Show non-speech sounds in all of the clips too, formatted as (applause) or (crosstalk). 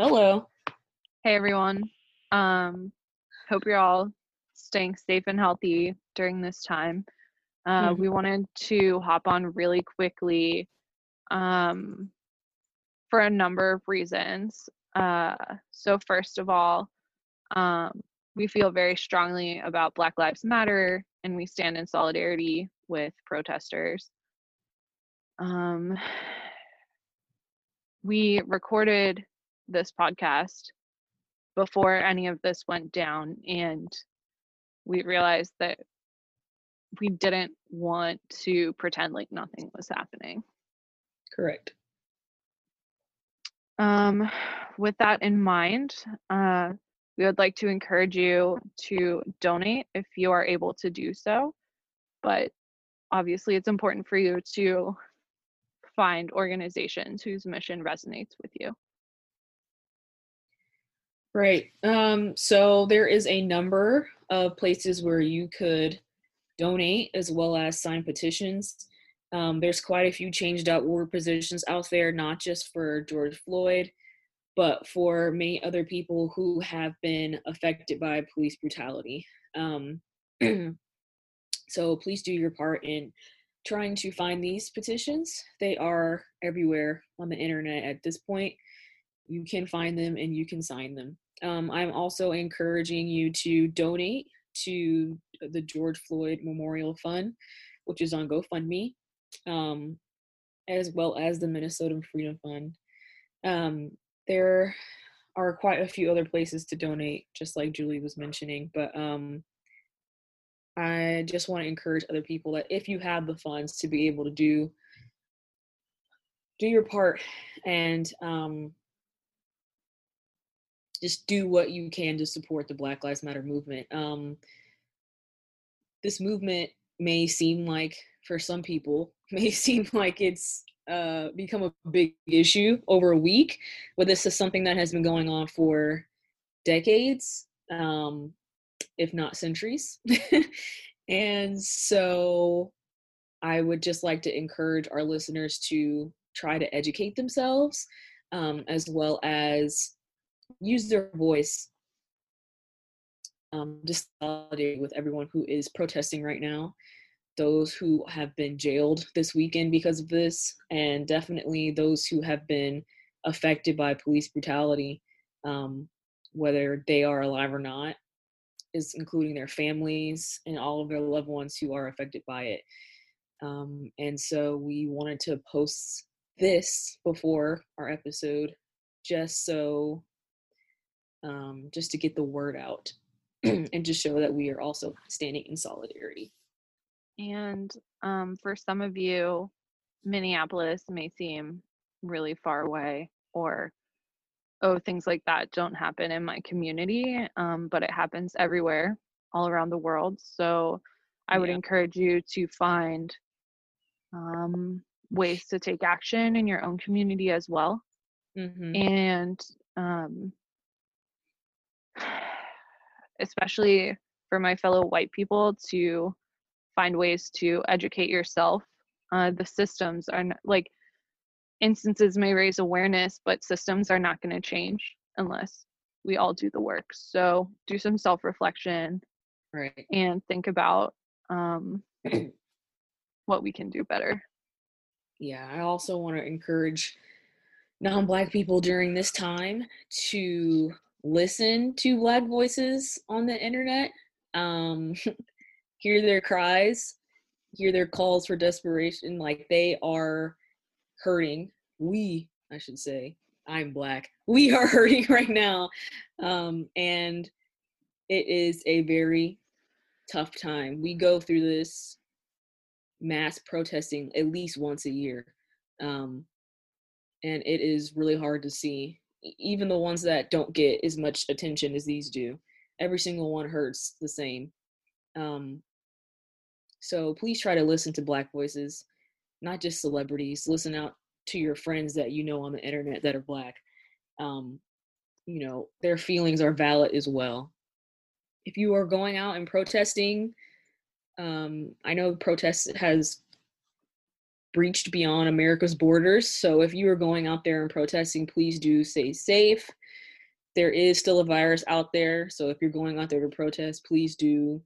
Hello. Hey everyone. Um, hope you're all staying safe and healthy during this time. Uh, Mhm. We wanted to hop on really quickly um, for a number of reasons. Uh, so, first of all, um, we feel very strongly about Black Lives Matter and we stand in solidarity with protesters. Um, (sighs) we recorded this podcast before any of this went down and we realized that we didn't want to pretend like nothing was happening Correct. um, with that in mind uh, we would like to encourage you to donate if you are able to do so but obviously it's important for you to find organizations whose mission resonates with you Right. Um, so there is a number of places where you could donate as well as sign petitions. Um, there's quite a few change.org positions out there, not just for George Floyd, but for many other people who have been affected by police brutality. Um, (clears throat) so please do your part in trying to find these petitions. They are everywhere on the internet at this point. You can find them and you can sign them. Um, I'm also encouraging you to donate to the George Floyd Memorial Fund, which is on GoFundMe, um, as well as the Minnesota Freedom Fund. Um, there are quite a few other places to donate, just like Julie was mentioning, but um, I just want to encourage other people that if you have the funds to be able to do do your part and um, just do what you can to support the Black Lives Matter movement. Um, this movement may seem like, for some people, (laughs) may seem like it's uh, become a big issue over a week, but this is something that has been going on for decades, um, if not centuries. (laughs) and so I would just like to encourage our listeners to try to educate themselves um, as well as use their voice um, just with everyone who is protesting right now those who have been jailed this weekend because of this and definitely those who have been affected by police brutality um, whether they are alive or not is including their families and all of their loved ones who are affected by it. Um, and so we wanted to post this before our episode just so um, just to get the word out (clears throat) and to show that we are also standing in solidarity. And um, for some of you, Minneapolis may seem really far away, or oh, things like that don't happen in my community, um, but it happens everywhere, all around the world. So I would Yeah. encourage you to find um, ways to take action in your own community as well. Mm-hmm. and um, especially for my fellow white people to find ways to educate yourself uh, the systems are not, like instances may raise awareness but systems are not going to change unless we all do the work so do some self-reflection Right. and think about um, what we can do better Yeah. I also want to encourage non Black people during this time to listen to Black voices on the internet, um, (laughs) hear their cries, hear their calls for desperation. Like they are hurting. We, I should say, I'm Black. We are (laughs) hurting right now. Um, and it is a very tough time. We go through this mass protesting at least once a year. Um, and it is really hard to see, even the ones that don't get as much attention as these do. Every single one hurts the same. Um, so please try to listen to Black voices, not just celebrities. Listen out to your friends that you know on the internet that are Black. Um, you know, their feelings are valid as well. If you are going out and protesting, um, I know protest has breached beyond America's borders. So if you are going out there and protesting, please do stay safe. there is still a virus out there. So if you're going out there to protest, please do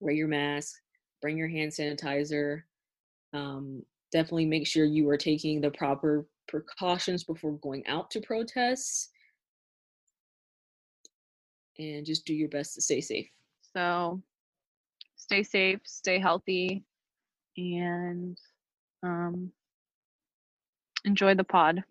wear your mask, bring your hand sanitizer. Um, definitely make sure you are taking the proper precautions before going out to protests. And just do your best to stay safe. So stay safe, stay healthy, and um, enjoy the pod.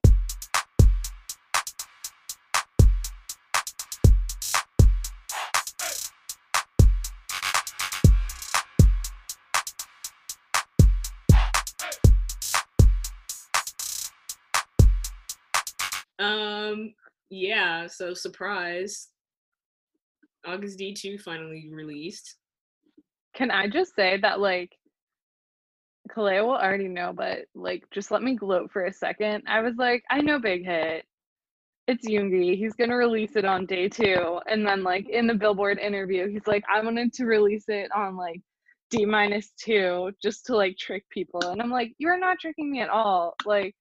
Um, yeah, so surprise. Agust D2 finally released. Can I just say that like Kalea will already know, but like just let me gloat for a second. I was like, I know Big Hit. It's Yoongi. He's gonna release it on day two. And then like in the billboard interview, he's like, I wanted to release it on like D minus two just to like trick people. And I'm like, you're not tricking me at all. Like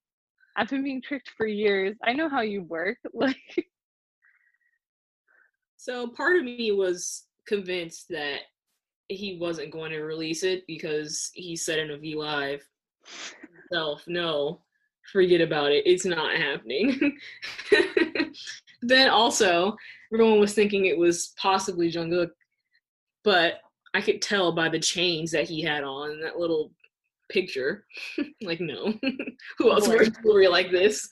I've been being tricked for years. I know how you work. (laughs) Like So part of me was convinced that he wasn't going to release it because he said in a V Live himself, no, forget about it. It's not happening. (laughs) then also, everyone was thinking it was possibly Jungkook, but I could tell by the chains that he had on that little picture. (laughs) like, no. (laughs) Who else wears jewelry like this?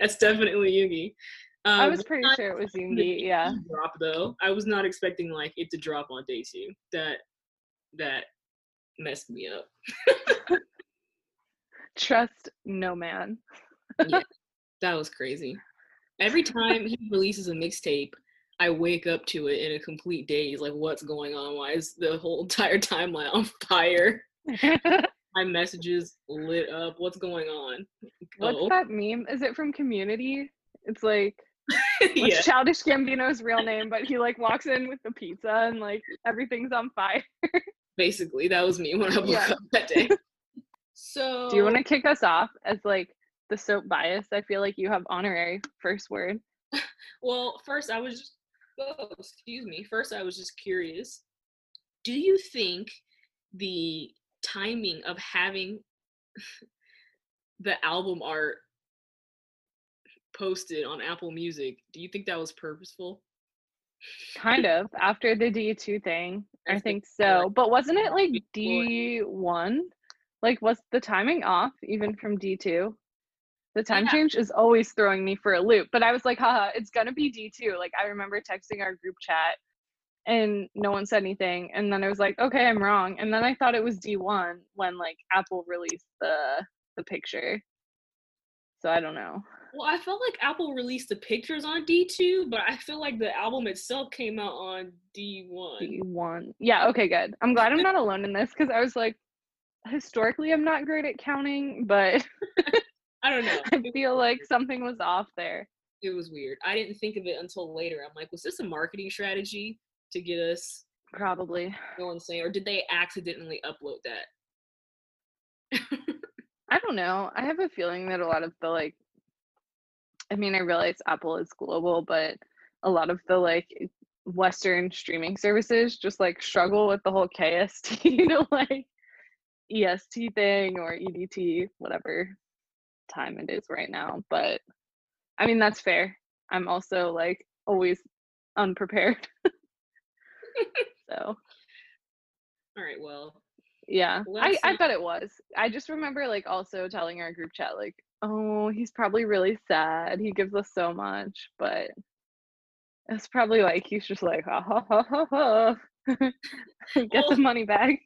That's definitely Yoongi. Um, I was pretty sure it was Yoongi, yeah. Drop though. I was not expecting like it to drop on day two. That that messed me up. Trust no man. yeah, (laughs) that was crazy. Every time he releases a mixtape, I wake up to it in a complete daze. Like, what's going on? Why is the whole entire (laughs) timeline on fire? (laughs) My messages lit up. What's going on? What's Oh. that meme? Is it from Community? It's like (laughs) yeah. Childish Gambino's real name, but he like walks in with the pizza and like everything's on fire. Basically, that was me when I woke Yeah. up that day. (laughs) So Do you want to kick us off as like the soap bias? I feel like you have honorary first word. (laughs) Well, first I was just, oh, excuse me. First I was just curious. Do you think the timing of having the album art posted on Apple Music, do you think that was purposeful? Kind of after the D2 thing. I I think so. But wasn't it like D1? Like was the timing off even from D2? The time Yeah. change is always throwing me for a loop. But I was like, haha, it's gonna be D2. Like I remember texting our group chat and no one said anything. And then I was like, okay, I'm wrong. And then I thought it was D1 when like Apple released the the picture. So I don't know. Well, I felt like Apple released the pictures on D2, but I feel like the album itself came out on D1. D1. Yeah, okay, good. I'm glad I'm not alone in this because I was like, historically, I'm not great at counting, but (laughs) I don't know. (laughs) I feel like something was off there. It was weird. I didn't think of it until later. I'm like, was this a marketing strategy to get us Probably. going insane, or did they accidentally upload that? (laughs) I don't know. I have a feeling that a lot of the like, I mean, I realize Apple is global, but a lot of the like Western streaming services just like struggle with the whole KST, (laughs) you know, like EST thing or EDT, whatever time it is right now. But I mean, that's fair. I'm also like always unprepared. (laughs) so All right, well, yeah, I, I bet it was. I just remember like also telling our group chat like, oh, he's probably really sad. He gives us so much, but it's probably like he's just like ha ha ha ha ha. (laughs) Get Well- the money back.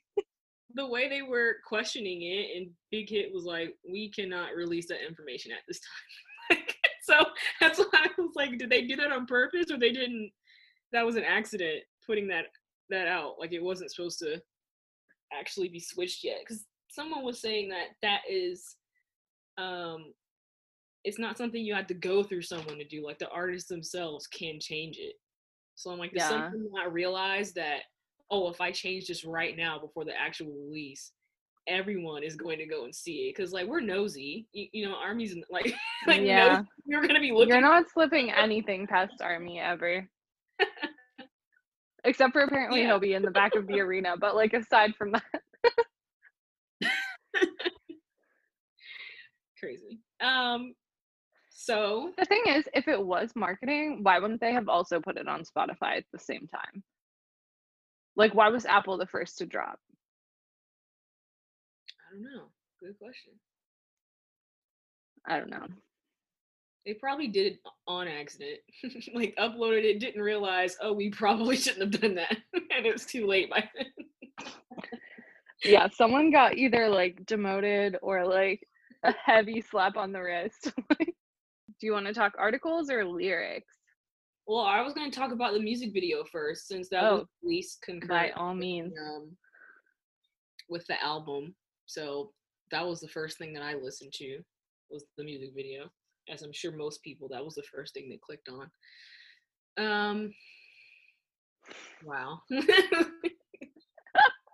the way they were questioning it, and Big Hit was like, "We cannot release that information at this time." (laughs) So that's why I was like, did they do that on purpose, or they didn't? That was an accident putting that that out. Like it wasn't supposed to actually be switched yet, because someone was saying that that is, um, it's not something you have to go through someone to do. Like the artists themselves can change it. So I'm like, Yeah. someone not realize that? Oh, if I change this right now before the actual release, everyone is going to go and see it because like we're nosy. You, you know, army's like (laughs) like Yeah. nosy. You're gonna be looking. You're not slipping (laughs) anything past Army ever. (laughs) Except for apparently Yeah. he'll be in the back of the arena, but like aside from that, crazy. Um. So the thing is, if it was marketing, why wouldn't they have also put it on Spotify at the same time? Like, why was Apple the first to drop? I don't know. Good question. I don't know. They probably did it on accident. (laughs) like uploaded it, didn't realize. Oh, we probably (laughs) shouldn't have done that, (laughs) and it's too late by then. Yeah, someone got either like demoted or like a heavy slap on the wrist. (laughs) Do you want to talk articles or lyrics? Well, I was going to talk about the music video first, since that was Oh, released concurrent By all means. um, with the album. So that was the first thing that I listened to was the music video. As I'm sure most people, that was the first thing they clicked on. Um. Wow. (laughs)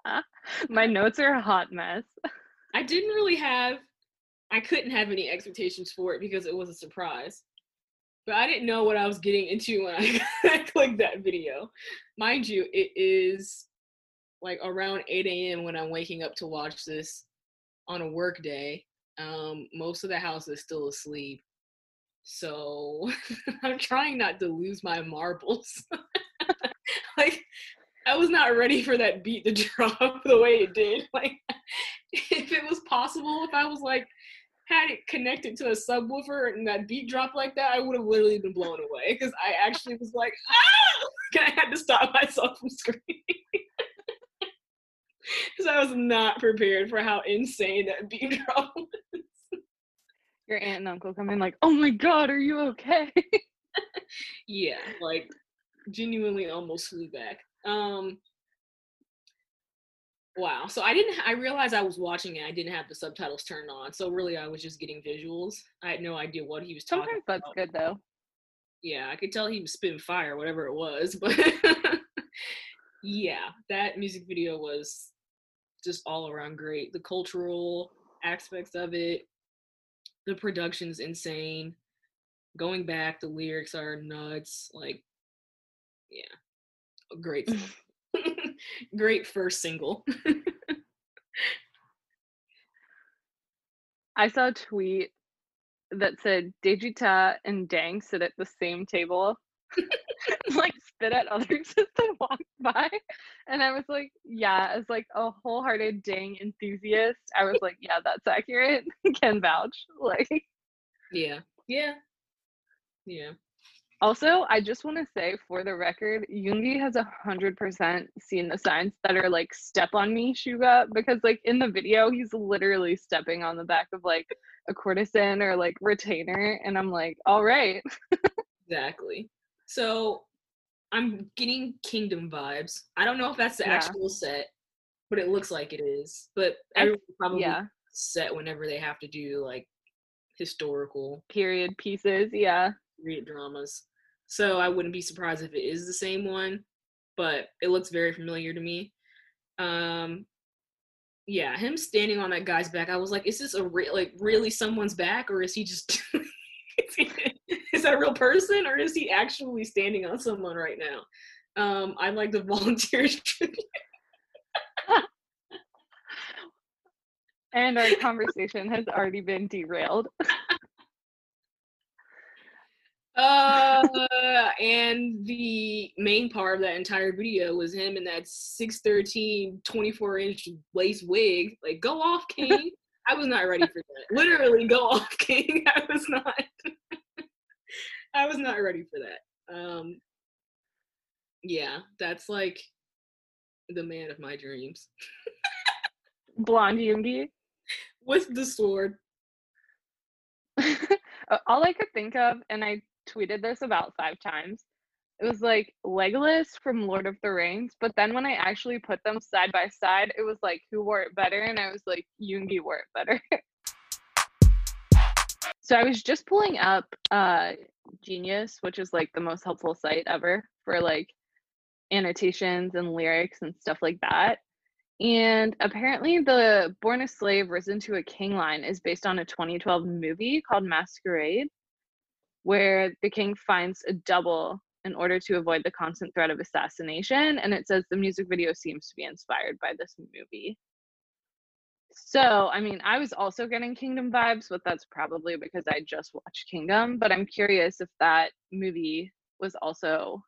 (laughs) My notes are a hot mess. I didn't really have. I couldn't have any expectations for it because it was a surprise. But I didn't know what I was getting into when I (laughs) clicked that video. Mind you, it is like around 8 a.m. when I'm waking up to watch this on a work day. Um, most of the house is still asleep. So (laughs) I'm trying not to lose my marbles. (laughs) like, I was not ready for that beat to drop the way it did. Like, if it was possible, if I was like, had it connected to a subwoofer and that beat dropped like that, I would have literally been blown away because I actually was like, (laughs) ah! (laughs) I had to stop myself from screaming. (laughs) Because I was not prepared for how insane that beat drop was. Your aunt and uncle come in like, oh my god, are you okay? Yeah, like genuinely almost flew back. Um Wow. So I didn't I realized I was watching it. I didn't have the subtitles turned on. So really I was just getting visuals. I had no idea what he was talking Sometimes that's good though. yeah, I could tell he was spitting fire, whatever it was. But (laughs) yeah, that music video was just all around great. The cultural aspects of it, the production's insane. Going back, the lyrics are nuts. Like, yeah, great, (laughs) (laughs) great first single. I saw a tweet that said Daechwita and Dang sit at the same table, (laughs) like spit at others (laughs) as they walk by. And I was like, yeah, as like a wholehearted Dang enthusiast, I was like, yeah, that's accurate. Can vouch. Like yeah, yeah, yeah. Also, I just want to say for the record, Yoongi has a hundred percent seen the signs that are like step on me, Suga, because like in the video, he's literally stepping on the back of like a courtesan or like retainer, and I'm like, all right. (laughs) Exactly. So I'm getting Kingdom vibes. I don't know if that's the Yeah. actual set, but it looks like it is. But everyone probably yeah. set whenever they have to do like historical period pieces. Yeah. Period dramas. So I wouldn't be surprised if it is the same one, but it looks very familiar to me. Um yeah, him standing on that guy's back, I was like, is this a real like really someone's back or is he just is, (laughs) he, is that a real person or is he actually standing on someone right now? Um, I'd like to (laughs) volunteer tribute. (laughs) And our conversation has already been derailed. Uh, and the main part of that entire video was him in that 613 24 inch lace wig. Like, go off, King. I was not ready for that. Literally, go off, King. (laughs) I was not. I was not ready for that. Um, yeah, that's like the man of my dreams Blonde Yoongi. with the sword. (laughs) All I could think of, and I tweeted this about five times, it was like Legolas from Lord of the Rings. But then when I actually put them side by side, it was like, who wore it better? And I was like, Yoongi wore it better. (laughs) so I was just pulling up uh, Genius, which is like the most helpful site ever for like annotations and lyrics and stuff like that. And apparently, the Born a Slave, Risen to a King line is based on a 2012 movie called Masquerade, where the king finds a double in order to avoid the constant threat of assassination. And it says the music video seems to be inspired by this movie. So, I mean, I was also getting Kingdom vibes, but that's probably because I just watched Kingdom. But I'm curious if that movie was also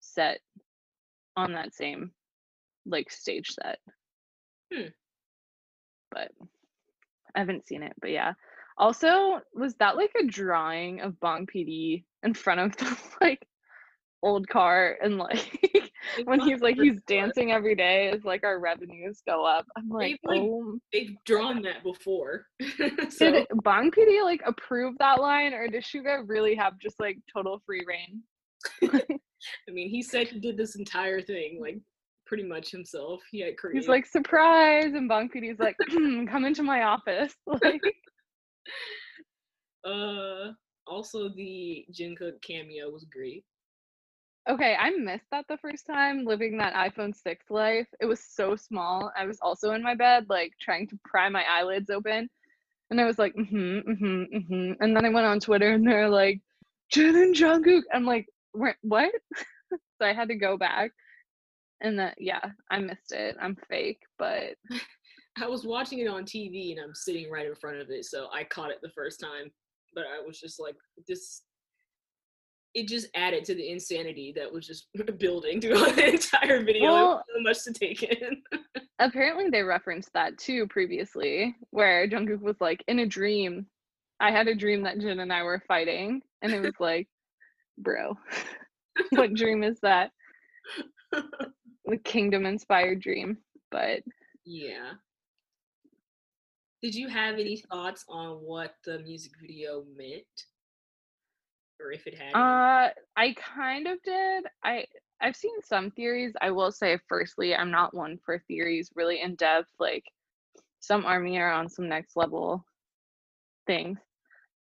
set on that same like stage set. Hmm. But I haven't seen it, but yeah. Also, was that like a drawing of Bang PD in front of the (laughs) like old car and like when he's like he's dancing every day as like our revenues go up. I'm like, they've, like, oh. they've drawn that before. (laughs) so. Did Bang PD like approve that line, or does Suga really have just like total free reign? (laughs) I mean, he said he did this entire thing like pretty much himself. He had created. He's like surprise, and Bang PD's like, (clears throat) come into my office. Like, (laughs) uh, also the Jin Cook cameo was great. okay, I missed that the first time living that iPhone 6 life. It was so small. I was also in my bed, like trying to pry my eyelids open. And I was like, mm-hmm, mm-hmm, mm-hmm. And then I went on Twitter and they're like, Jin and Jungkook. I'm like, what? (laughs) so I had to go back. And that, yeah, I missed it. I'm fake, but (laughs) I was watching it on TV and I'm sitting right in front of it, so I caught it the first time. But I was just like, this. It just added to the insanity that was just (laughs) building throughout (laughs) the entire video. Well- so much to take in. (laughs) apparently they referenced that too previously, where Jungkook was like, in a dream, I had a dream that Jin and I were fighting. And it was like, bro, what dream is that? The kingdom inspired dream. But yeah. Did you have any thoughts on what the music video meant? Or if it had uh I kind of did. I I've seen some theories. I will say firstly, I'm not one for theories really in depth. Like some army are on some next level things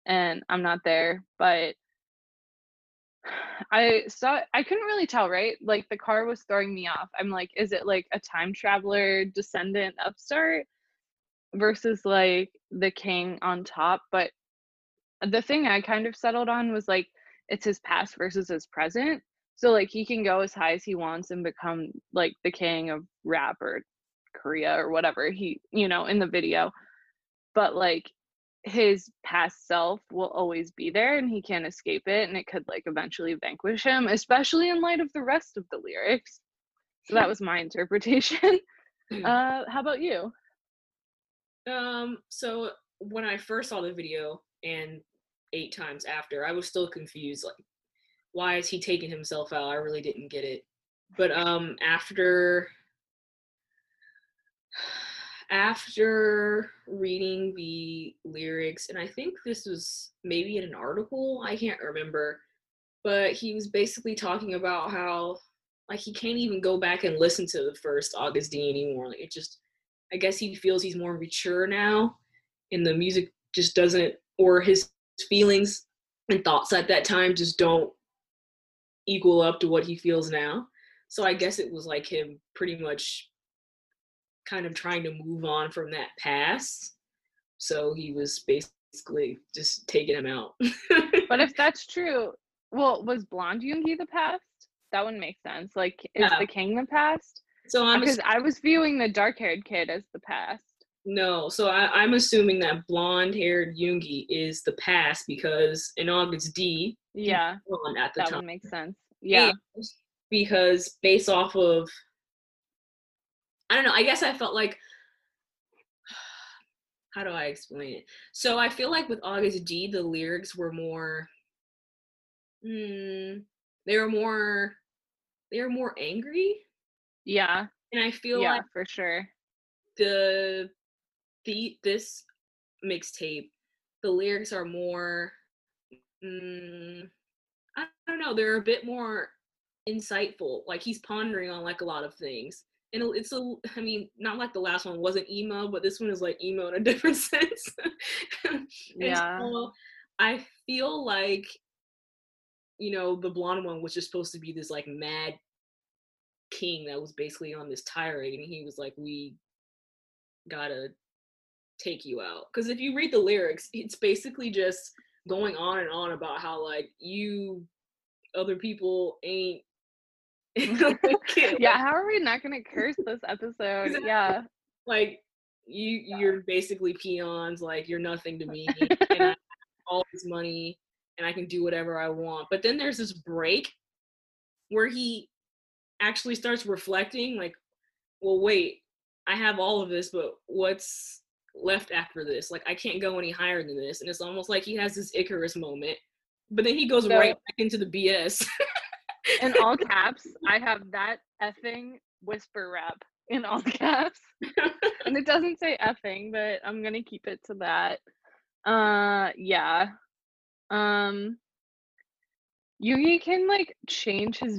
and I'm not there, but I saw I couldn't really tell, right? Like the car was throwing me off. I'm like, is it like a time traveler descendant upstart versus like the king on top? But the thing I kind of settled on was like it's his past versus his present. So like he can go as high as he wants and become like the king of rap or Korea or whatever he, you know, in the video. But like his past self will always be there and he can't escape it and it could like eventually vanquish him, especially in light of the rest of the lyrics. So that (laughs) was my interpretation. uh how about you? Um, so when I first saw the video and eight times after, I was still confused. Like, why is he taking himself out? I really didn't get it. But um, after after reading the lyrics, and I think this was maybe in an article, I can't remember, but he was basically talking about how like he can't even go back and listen to the first Agust D anymore. Like it just I guess he feels he's more mature now and the music just doesn't or his feelings and thoughts at that time just don't equal up to what he feels now. So I guess it was like him pretty much kind of trying to move on from that past. So he was basically just taking him out. (laughs) But if that's true, well, was Blonde Yoongi the past? That wouldn't make sense. Like, is Yeah. the king the past? So I'm Because I was viewing the dark haired kid as the past. No, so I, I'm assuming that blonde-haired Yoongi is the past because in Agust D, Yeah, blonde at the that time. would make sense. Yeah. And because based off of, I don't know. I guess I felt like, (sighs) how do I explain it? So I feel like with Agust D, the lyrics were more, hmm, they were more, they were more angry, Yeah. and I feel Yeah, like for sure. the the this mixtape the lyrics are more mm, i don't know they're a bit more insightful like he's pondering on like a lot of things and it's a i mean not like the last one wasn't emo but this one is like emo in a (laughs) different sense Yeah. so i feel like you know the blonde one was just supposed to be this like mad king that was basically on this tirade and he was like we gotta take you out. Because if you read the lyrics it's basically just going on and on about how like you other people ain't (laughs) (laughs) yeah how are we not gonna curse this episode? Exactly. yeah. Like you you're basically peons like you're nothing to (laughs) me and I all this money and i can do whatever i want. But then there's this break where he actually starts reflecting like well wait i have all of this but what's left after this? Like i can't go any higher than this. And it's almost like he has this icarus moment but then he goes so, right back into the bs (laughs) in all caps i have that effing whisper rap in all caps. And it doesn't say effing but i'm gonna keep it to that. Uh yeah. Um Yoongi can like change his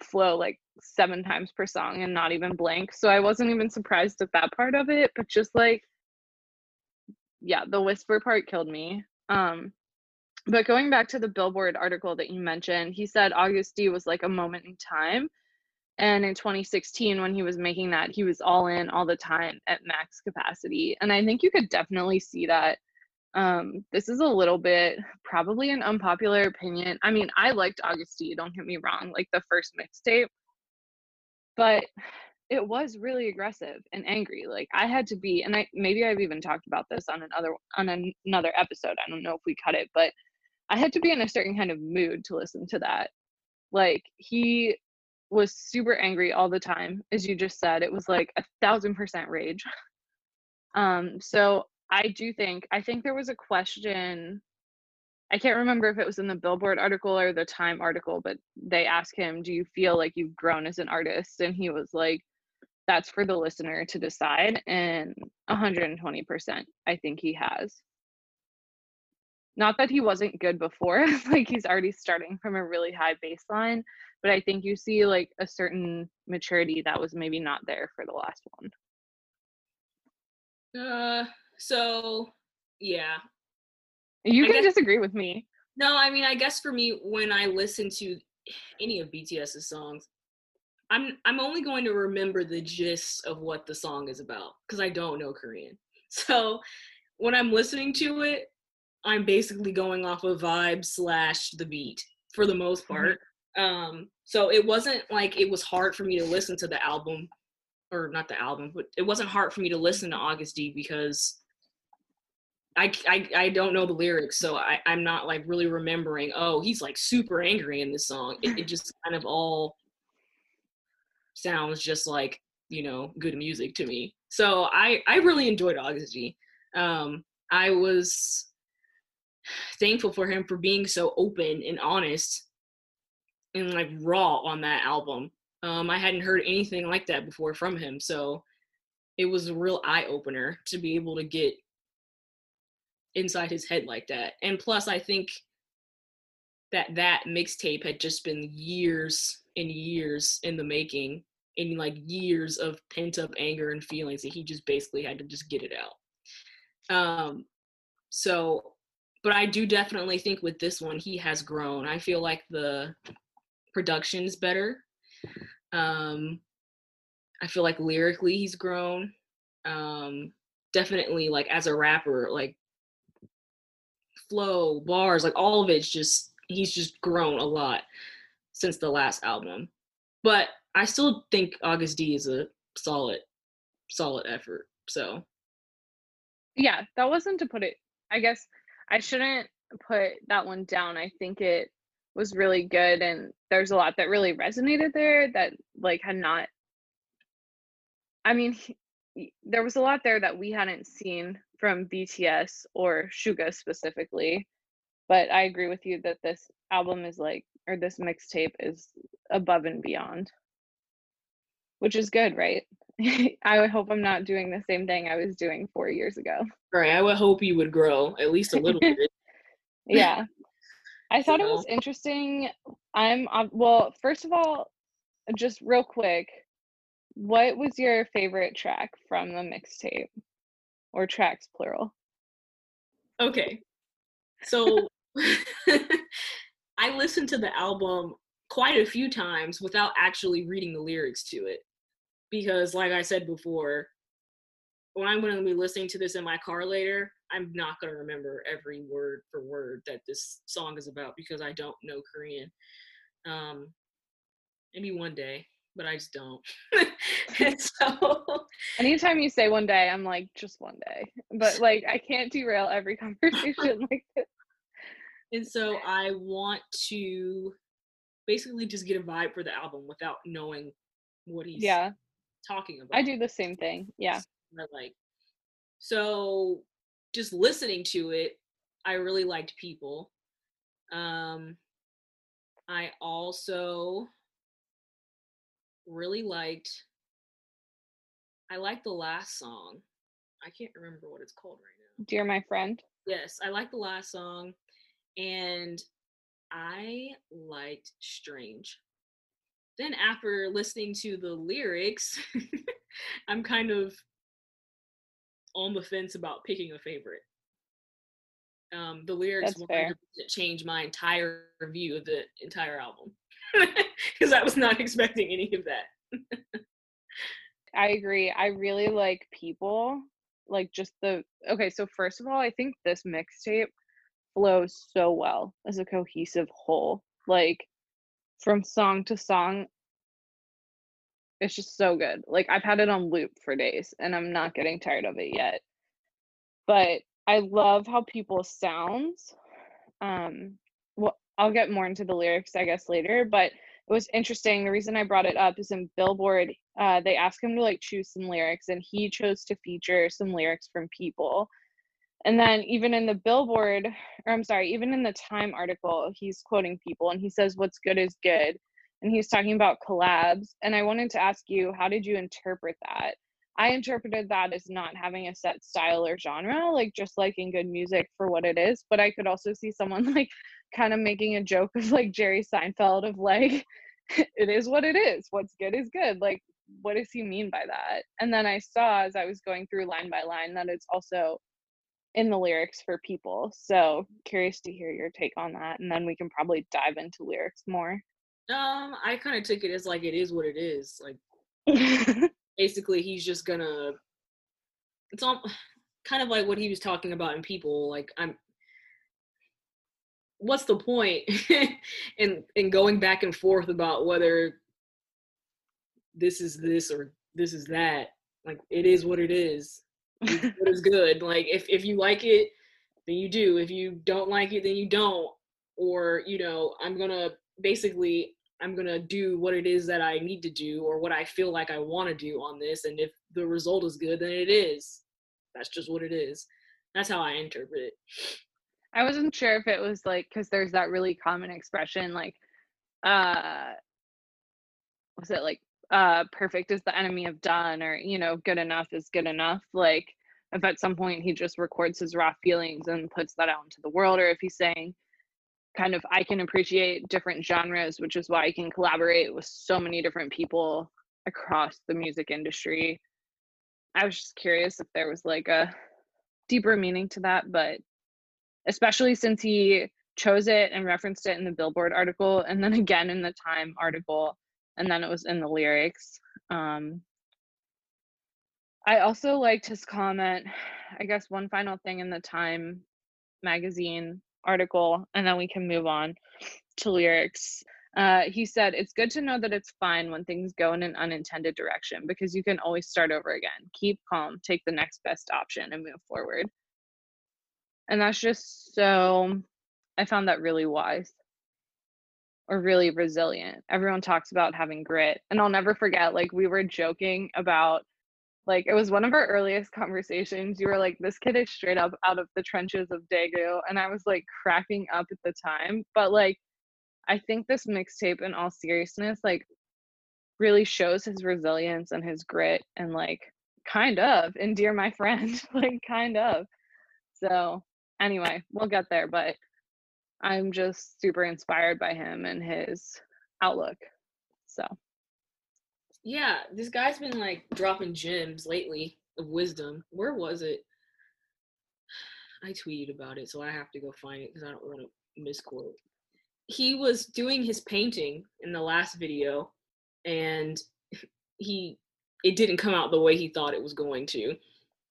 flow like seven times per song and not even blank. So I wasn't even surprised at that part of it, but just like yeah, the whisper part killed me. Um but going back to the Billboard article that you mentioned, he said Agust D was like a moment in time. And in 2016, when he was making that, he was all in all the time at max capacity. And I think you could definitely see that um, this is a little bit probably an unpopular opinion. I mean, I liked Agust D, don't get me wrong, like the first mixtape, but it was really aggressive and angry. Like I had to be, and I maybe I've even talked about this on another on an, another episode. I don't know if we cut it, but I had to be in a certain kind of mood to listen to that. Like he was super angry all the time, as you just said. It was like a thousand percent rage. Um, so I do think I think there was a question I can't remember if it was in the Billboard article or the Time article, but they asked him, "Do you feel like you've grown as an artist?" and he was like, "That's for the listener to decide." And 120%, I think he has. Not that he wasn't good before, (laughs) like he's already starting from a really high baseline, but I think you see like a certain maturity that was maybe not there for the last one. Uh so yeah. You can guess, disagree with me. No, I mean, I guess for me, when I listen to any of BTS's songs, I'm I'm only going to remember the gist of what the song is about because I don't know Korean. (laughs) So when I'm listening to it, I'm basically going off of vibe slash the beat for the most mm-hmm. part. Mm-hmm. Um, so it wasn't like it was hard for me to listen to the album, or not the album, but it wasn't hard for me to listen to Agust D because I, I, I don't know the lyrics, so I, I'm not like really remembering. Oh, he's like super angry in this song. It, it just kind of all sounds just like you know good music to me. So I I really enjoyed Agust D. Um, I was thankful for him for being so open and honest and like raw on that album. Um, I hadn't heard anything like that before from him, so it was a real eye opener to be able to get inside his head like that. And plus, I think that that mixtape had just been years and years in the making, in like years of pent up anger and feelings that he just basically had to just get it out. Um, so, but I do definitely think with this one he has grown. I feel like the production is better. Um, I feel like lyrically he's grown. Um, definitely like as a rapper, like flow, bars, like all of it's just he's just grown a lot since the last album. But I still think Agust D is a solid, solid effort. So yeah, that wasn't to put it. I guess I shouldn't put that one down. I think it was really good, and there's a lot that really resonated there that like had not. I mean, he, there was a lot there that we hadn't seen from BTS or Suga specifically. But I agree with you that this album is like, or this mixtape is above and beyond, which is good, right? (laughs) I hope I'm not doing the same thing I was doing four years ago. Right. I would hope you would grow at least a little bit. (laughs) yeah. I thought it was interesting. I'm, uh, well, first of all, just real quick, what was your favorite track from the mixtape? Or tracks plural? Okay. So (laughs) I listened to the album quite a few times without actually reading the lyrics to it. Because, like I said before, when I'm going to be listening to this in my car later, I'm not going to remember every word for word that this song is about because I don't know Korean. Um, maybe one day, but I just don't. (laughs) (laughs) so, anytime you say one day, I'm like, just one day. But like, I can't derail every (laughs) conversation like this. And so I want to basically just get a vibe for the album without knowing what he's yeah talking about. I do the same thing. Yeah. like so just listening to it, I really liked people. Um I also really liked I liked the last song. I can't remember what it's called right now. Dear my friend. Yes, I like the last song and I liked Strange. Then after listening to the lyrics, (laughs) I'm kind of on the fence about picking a favorite. Um, the lyrics change my entire view of the entire album (laughs) because I was not (laughs) expecting any of that. I agree. I really like people. Like just the okay, so first of all, I think this mixtape flows so well as a cohesive whole. Like from song to song, it's just so good. Like I've had it on loop for days and I'm not getting tired of it yet. But I love how people sounds. Um well I'll get more into the lyrics I guess later, but it was interesting. The reason I brought it up is in Billboard, uh, they asked him to like choose some lyrics and he chose to feature some lyrics from people. And then even in the Billboard, or I'm sorry, even in the Time article, he's quoting people and he says, What's good is good. And he's talking about collabs. And I wanted to ask you, how did you interpret that? I interpreted that as not having a set style or genre, like just liking good music for what it is. But I could also see someone (laughs) like kind of making a joke of like Jerry Seinfeld of like, (laughs) it is what it is. What's good is good. Like, what does he mean by that? And then I saw as I was going through line by line that it's also in the lyrics for people. So curious to hear your take on that, and then we can probably dive into lyrics more. Um, I kind of took it as like it is what it is. Like (laughs) basically, he's just gonna. It's all kind of like what he was talking about in people. Like I'm. What's the point (laughs) in in going back and forth about whether this is this or this is that? Like it is what it is what is (laughs) good. Like if if you like it, then you do. If you don't like it, then you don't. Or you know, I'm gonna basically I'm gonna do what it is that I need to do or what I feel like I want to do on this. And if the result is good, then it is. That's just what it is. That's how I interpret it. I wasn't sure if it was like because there's that really common expression like, uh, was it like uh perfect is the enemy of done or you know good enough is good enough like if at some point he just records his raw feelings and puts that out into the world or if he's saying kind of i can appreciate different genres which is why i can collaborate with so many different people across the music industry i was just curious if there was like a deeper meaning to that but especially since he chose it and referenced it in the billboard article and then (laughs) again in the time article and then it was in the lyrics. Um, I also liked his comment. I guess one final thing in the Time magazine article, and then we can move on to lyrics. Uh, he said, It's good to know that it's fine when things go in an unintended direction because you can always start over again. Keep calm, take the next best option, and move forward. And that's just so, I found that really wise or really resilient. Everyone talks about having grit. And I'll never forget, like, we were joking about, like, it was one of our earliest conversations. You were like, this kid is straight up out of the trenches of Daegu. And I was like cracking up at the time. But, like, I think this mixtape, in all seriousness, like, really shows his resilience and his grit and, like, kind of, and dear my friend, (laughs) like, kind of. So, anyway, we'll get there. But I'm just super inspired by him and his outlook. So, yeah, this guy's been like dropping gems lately of wisdom. Where was it? I tweeted about it, so I have to go find it because I don't want to misquote. he was doing his painting in the last video and he it didn't come out the way he thought it was going to.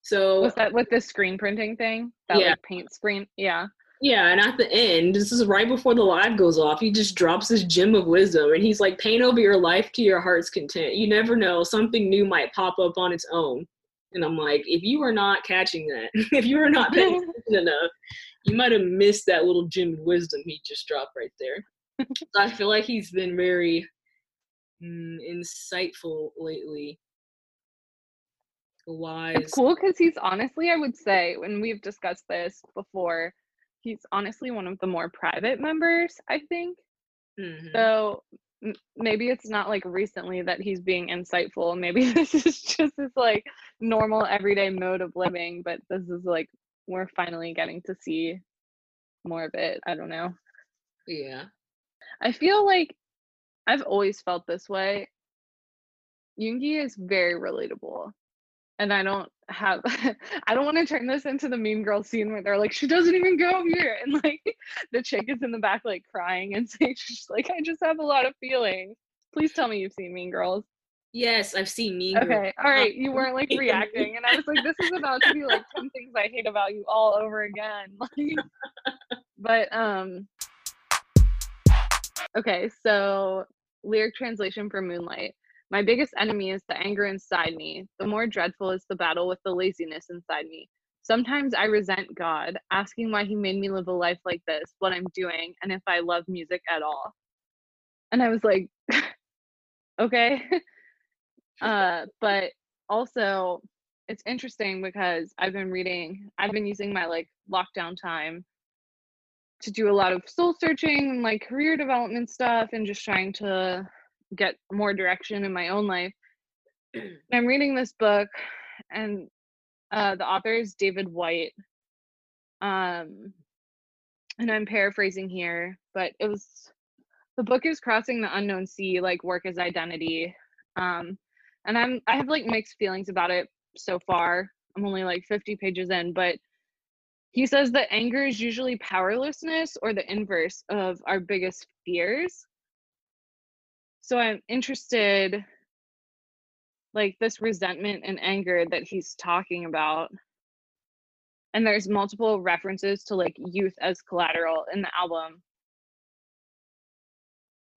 So Was that with the screen printing thing? That Yeah. like paint screen? Yeah. Yeah, and at the end, this is right before the live goes off, he just drops this gem of wisdom and he's like, paint over your life to your heart's content. You never know, something new might pop up on its own. And I'm like, if you are not catching that, (laughs) if you are not paying (laughs) attention enough, you might have missed that little gem of wisdom he just dropped right there. (laughs) so I feel like he's been very mm, insightful lately. Wise. It's cool because he's honestly, I would say, when we've discussed this before, he's honestly one of the more private members, I think. Mhm. So m- maybe it's not like recently that he's being insightful. Maybe (laughs) this is just his like normal everyday mode of living, but this is like we're finally getting to see more of it. I don't know. yeah. I feel like I've always felt this way. Yoongi is very relatable. And I don't have (laughs) I don't want to turn this into the mean girl scene where they're like, she doesn't even go here. (laughs) And like the chick is in the back like crying and (laughs) saying she's like, I just have a lot of feelings. Please tell me you've seen Mean Girls. Yes, I've seen Mean Girls. Okay. All right. You weren't like reacting. And I was like, this is about to be like 10 things I hate about you all over again. Like, but um okay, so lyric translation for Moonlight. My biggest enemy is the anger inside me. The more dreadful is the battle with the laziness inside me. Sometimes I resent God, asking why he made me live a life like this, what I'm doing, and if I love music at all. And I was like, (laughs) okay. (laughs) uh, but also it's interesting because I've been reading, I've been using my like lockdown time to do a lot of soul searching and like career development stuff and just trying to get more direction in my own life. (clears throat) I'm reading this book and uh, the author is David Whyte. Um, and I'm paraphrasing here, but it was the book is Crossing the Unknown Sea, like work as identity. Um, and I'm I have like mixed feelings about it so far. I'm only like 50 pages in, but he says that anger is usually powerlessness or the inverse of our biggest fears. So I'm interested like this resentment and anger that he's talking about. And there's multiple references to like youth as collateral in the album.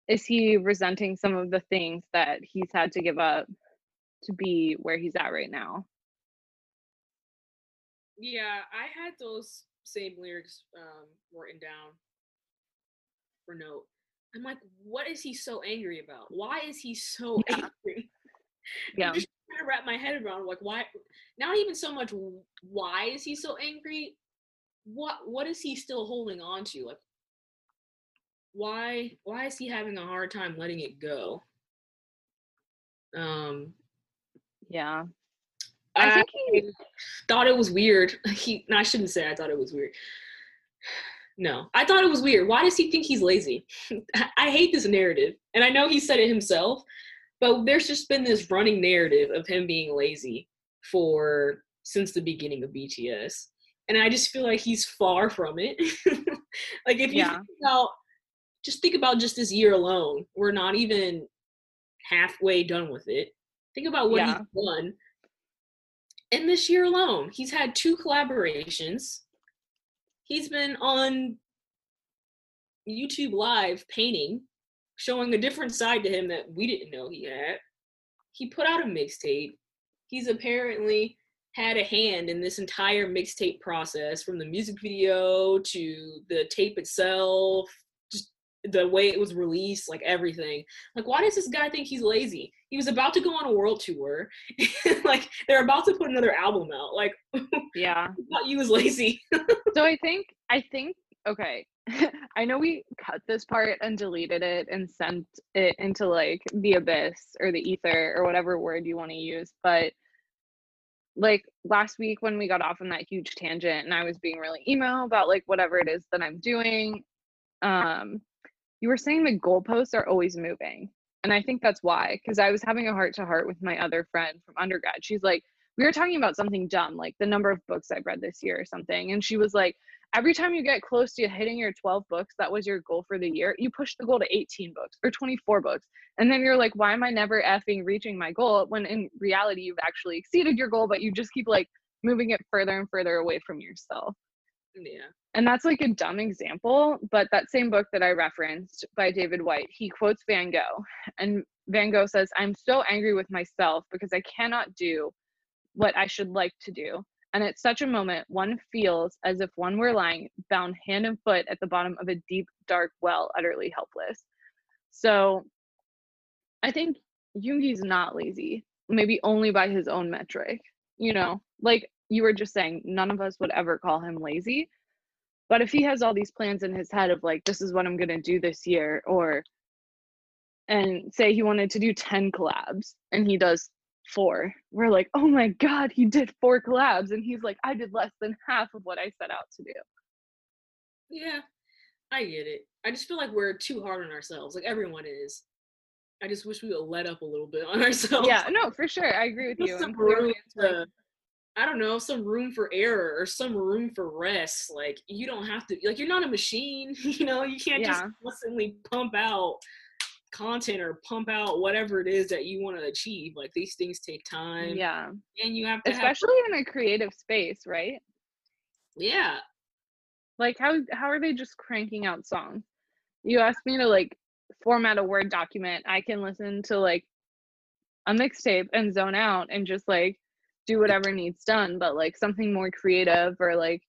Is he resenting some of the things that he's had to give up to be where he's at right now? Yeah, I had those same lyrics um, written down for note. I'm like, what is he so angry about? Why is he so Yeah. (laughs) angry? Yeah. I'm just trying to wrap my head around like why not even so much why is he so angry? What what is he still holding on to? Like why why is he having a hard time letting it go? Um Yeah. I think he thought it was weird. (laughs) He no, I shouldn't say I thought it was weird. No, I thought it was weird. Why does he think he's lazy? (laughs) I hate this narrative. And I know he said it himself, but there's just been this running narrative of him being lazy for since the beginning of BTS. And I just feel like he's far from it. (laughs) like if you Yeah. think about just think about just this year alone. We're not even halfway done with it. Think about what Yeah. he's done in this year alone, he's had two collaborations. He's been on YouTube Live painting, showing a different side to him that we didn't know he had. He put out a mixtape. He's apparently had a hand in this entire mixtape process from the music video to the tape itself, the way it was released, like everything. Like, why does this guy think he's lazy? He was about to go on a world tour. (laughs) like, they're about to put another album out. Like, yeah. (laughs) Thought you was lazy. (laughs) So I think I think okay. I know we cut this part and deleted it and sent it into like the abyss or the ether or whatever word you want to use, but like last week when we got off on that huge tangent and I was being really emo about like whatever it is that I'm doing, um, you were saying the goalposts are always moving. And I think that's why, because I was having a heart to heart with my other friend from undergrad. She's like, we were talking about something dumb, like the number of books I've read this year or something. And she was like, every time you get close to hitting your 12 books that was your goal for the year you push the goal to 18 books or 24 books and then you're like why am i never effing reaching my goal when in reality you've actually exceeded your goal but you just keep like moving it further and further away from yourself Yeah. And that's like a dumb example but that same book that i referenced by David Whyte he quotes van gogh. And van gogh says i'm so angry with myself because i cannot do what i should like to do. And at such a moment one feels as if one were lying bound hand and foot at the bottom of a deep dark well utterly helpless. So i think Yoongi's not lazy maybe only by his own metric you know? Like you were just saying none of us would ever call him lazy but if he has all these plans in his head of like this is what i'm going to do this year or and say he wanted to do 10 collabs and he does four we're like oh my god he did four collabs and he's like i did less than half of what i set out to do Yeah. I get it. I just feel like we're too hard on ourselves. Like everyone is. I just wish we would let up a little bit on (laughs) ourselves. yeah no for sure i agree with Just you to, I don't know, some room for error or some room for rest. Like you don't have to like you're not a machine, (laughs) you know, you can't just Yeah. constantly pump out content or pump out whatever it is that you want to achieve. Like these things take time. yeah And you have to have especially in a creative space right Yeah. like how how are they just cranking out songs you ask me to like format a word document i can listen to like a mixtape and zone out and just like do whatever needs done but like something more creative or like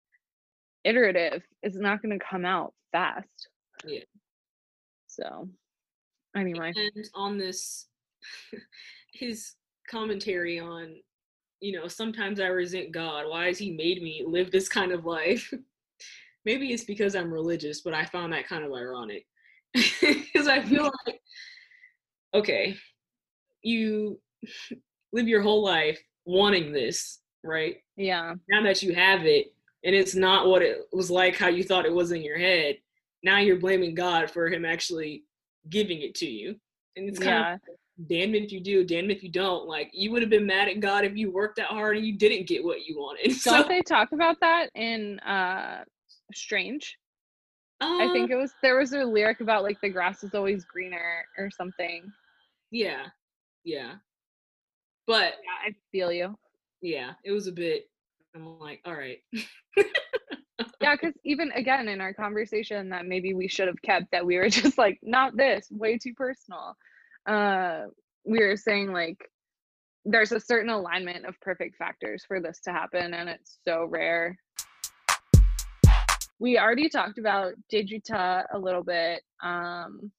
iterative is not going to come out fast. Yeah. so anyway. And on this (laughs) his commentary on you know sometimes i resent god why has he made me live this kind of life? (laughs) Maybe it's because i'm religious but i found that kind of ironic. (laughs) Because i feel like okay you live your whole life wanting this right? Yeah. Now that you have it and it's not what it was like how you thought it was in your head now you're blaming god for him actually giving it to you. And it's kind yeah. of damn if you do damn if you don't. Like you would have been mad at god if you worked that hard and you didn't get what you wanted. (laughs) So don't they talk about that in uh strange? I uh, think it was there was a lyric about like the grass is always greener or something. Yeah. Yeah but yeah i feel you. Yeah it was a bit i'm like all right. Yeah (laughs) because even again in our conversation that maybe we should have kept that we were (laughs) just like not this way too personal. Uh we were saying like there's a certain alignment of perfect factors for this to happen and it's so rare. We already talked about Daechwita a little bit um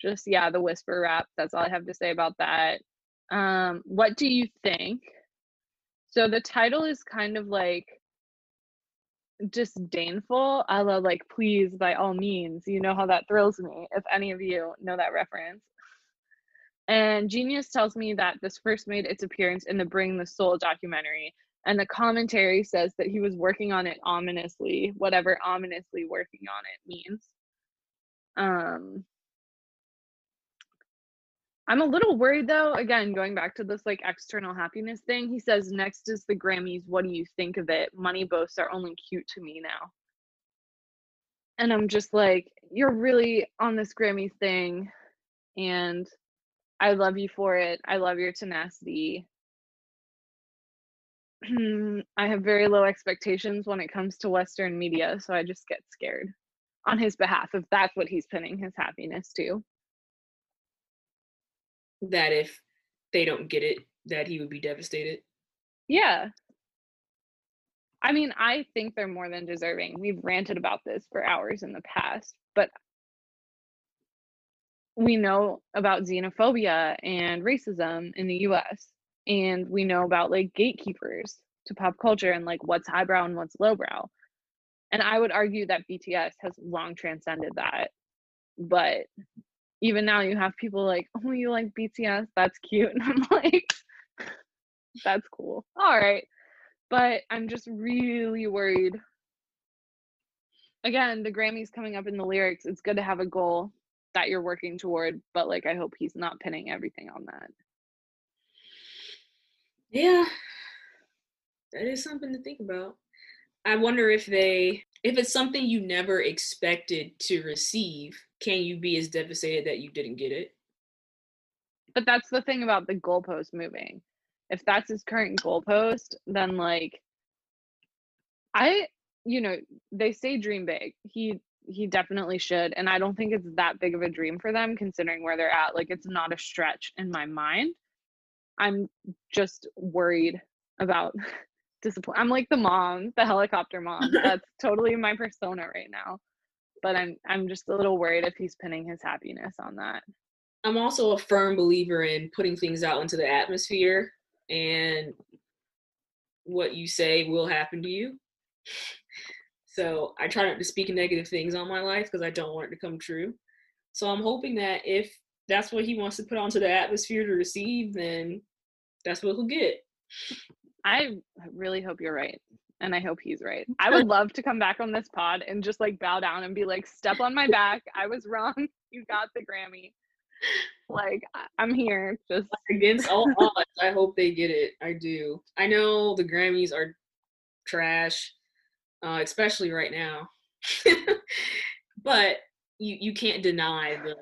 just yeah the whisper rap that's all i have to say about that um what do you think? So the title is kind of like disdainful a la like please by all means you know how that thrills me if any of you know that reference. And genius tells me that this first made its appearance in the bring the soul documentary and the commentary says that he was working on it ominously whatever ominously working on it means. Um I'm a little worried though. Again, going back to this like external happiness thing, he says next is the Grammys. What do you think of it? Money boasts are only cute to me now. And I'm just like, you're really on this Grammy thing, and I love you for it. I love your tenacity. Hmm, I have very low expectations when it comes to Western media, so I just get scared on his behalf if that's what he's pinning his happiness to. That if they don't get it that he would be devastated Yeah. I mean, I think they're more than deserving. We've ranted about this for hours in the past, but we know about xenophobia and racism in the US, and we know about like gatekeepers to pop culture and like what's highbrow and what's lowbrow. And I would argue that BTS has long transcended that. But even now, you have people like, oh, you like BTS? That's cute. (laughs) And I'm like, that's cool. All right. But I'm just really worried. Again, the Grammys coming up in the lyrics. It's good to have a goal that you're working toward, but like I hope he's not pinning everything on that. Yeah, that is something to think about. I wonder if they if it's something you never expected to receive, can you be as devastated that you didn't get it? But that's the thing about the goalpost moving. If that's his current goalpost, then like I you know, they say dream big. He he definitely should. And I don't think it's that big of a dream for them considering where they're at. Like it's not a stretch in my mind. I'm just worried about (laughs) disappoint. I'm like the mom, the helicopter mom. (laughs) That's totally my persona right now. But I'm I'm just a little worried if he's pinning his happiness on that. I'm also a firm believer in putting things out into the atmosphere and what you say will happen to you. (laughs) So I try not to speak negative things on my life because I don't want it to come true. So I'm hoping that if that's what he wants to put onto the atmosphere to receive, then that's what he'll get. I really hope you're right. And I hope he's right. I would (laughs) love to come back on this pod and just like bow down and be like, step on my back. I was wrong. (laughs) You got the Grammy. Like, I'm here. Just against all odds. I hope they get it. I do. I know the Grammys are trash uh, especially right now. (laughs) but you you can't deny the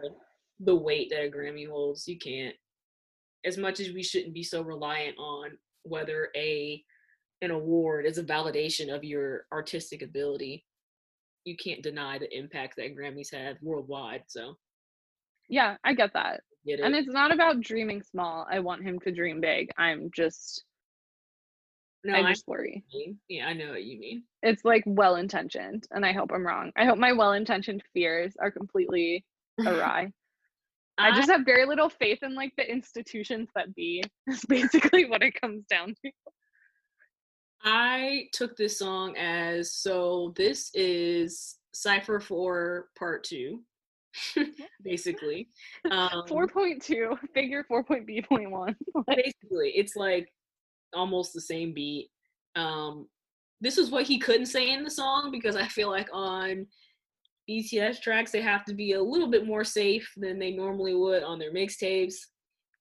the weight that a Grammy holds. You can't. As much as we shouldn't be so reliant on whether a an award is a validation of your artistic ability, you can't deny the impact that Grammys have worldwide. So yeah, I get that. Get it. And it's not about dreaming small. I want him to dream big. I'm just no, I just I worry. Yeah, I know what you mean. It's like well intentioned, and I hope I'm wrong. I hope my well intentioned fears are completely awry. I, I just have very little faith in like the institutions that be. (laughs) Is basically what it comes down to. I took this song as so. This is Cypher Four Part Two, (laughs) basically. Um, four point two, figure four point B point one. (laughs) basically, it's like almost the same beat. Um, this is what he couldn't say in the song because I feel like on BTS tracks they have to be a little bit more safe than they normally would on their mixtapes.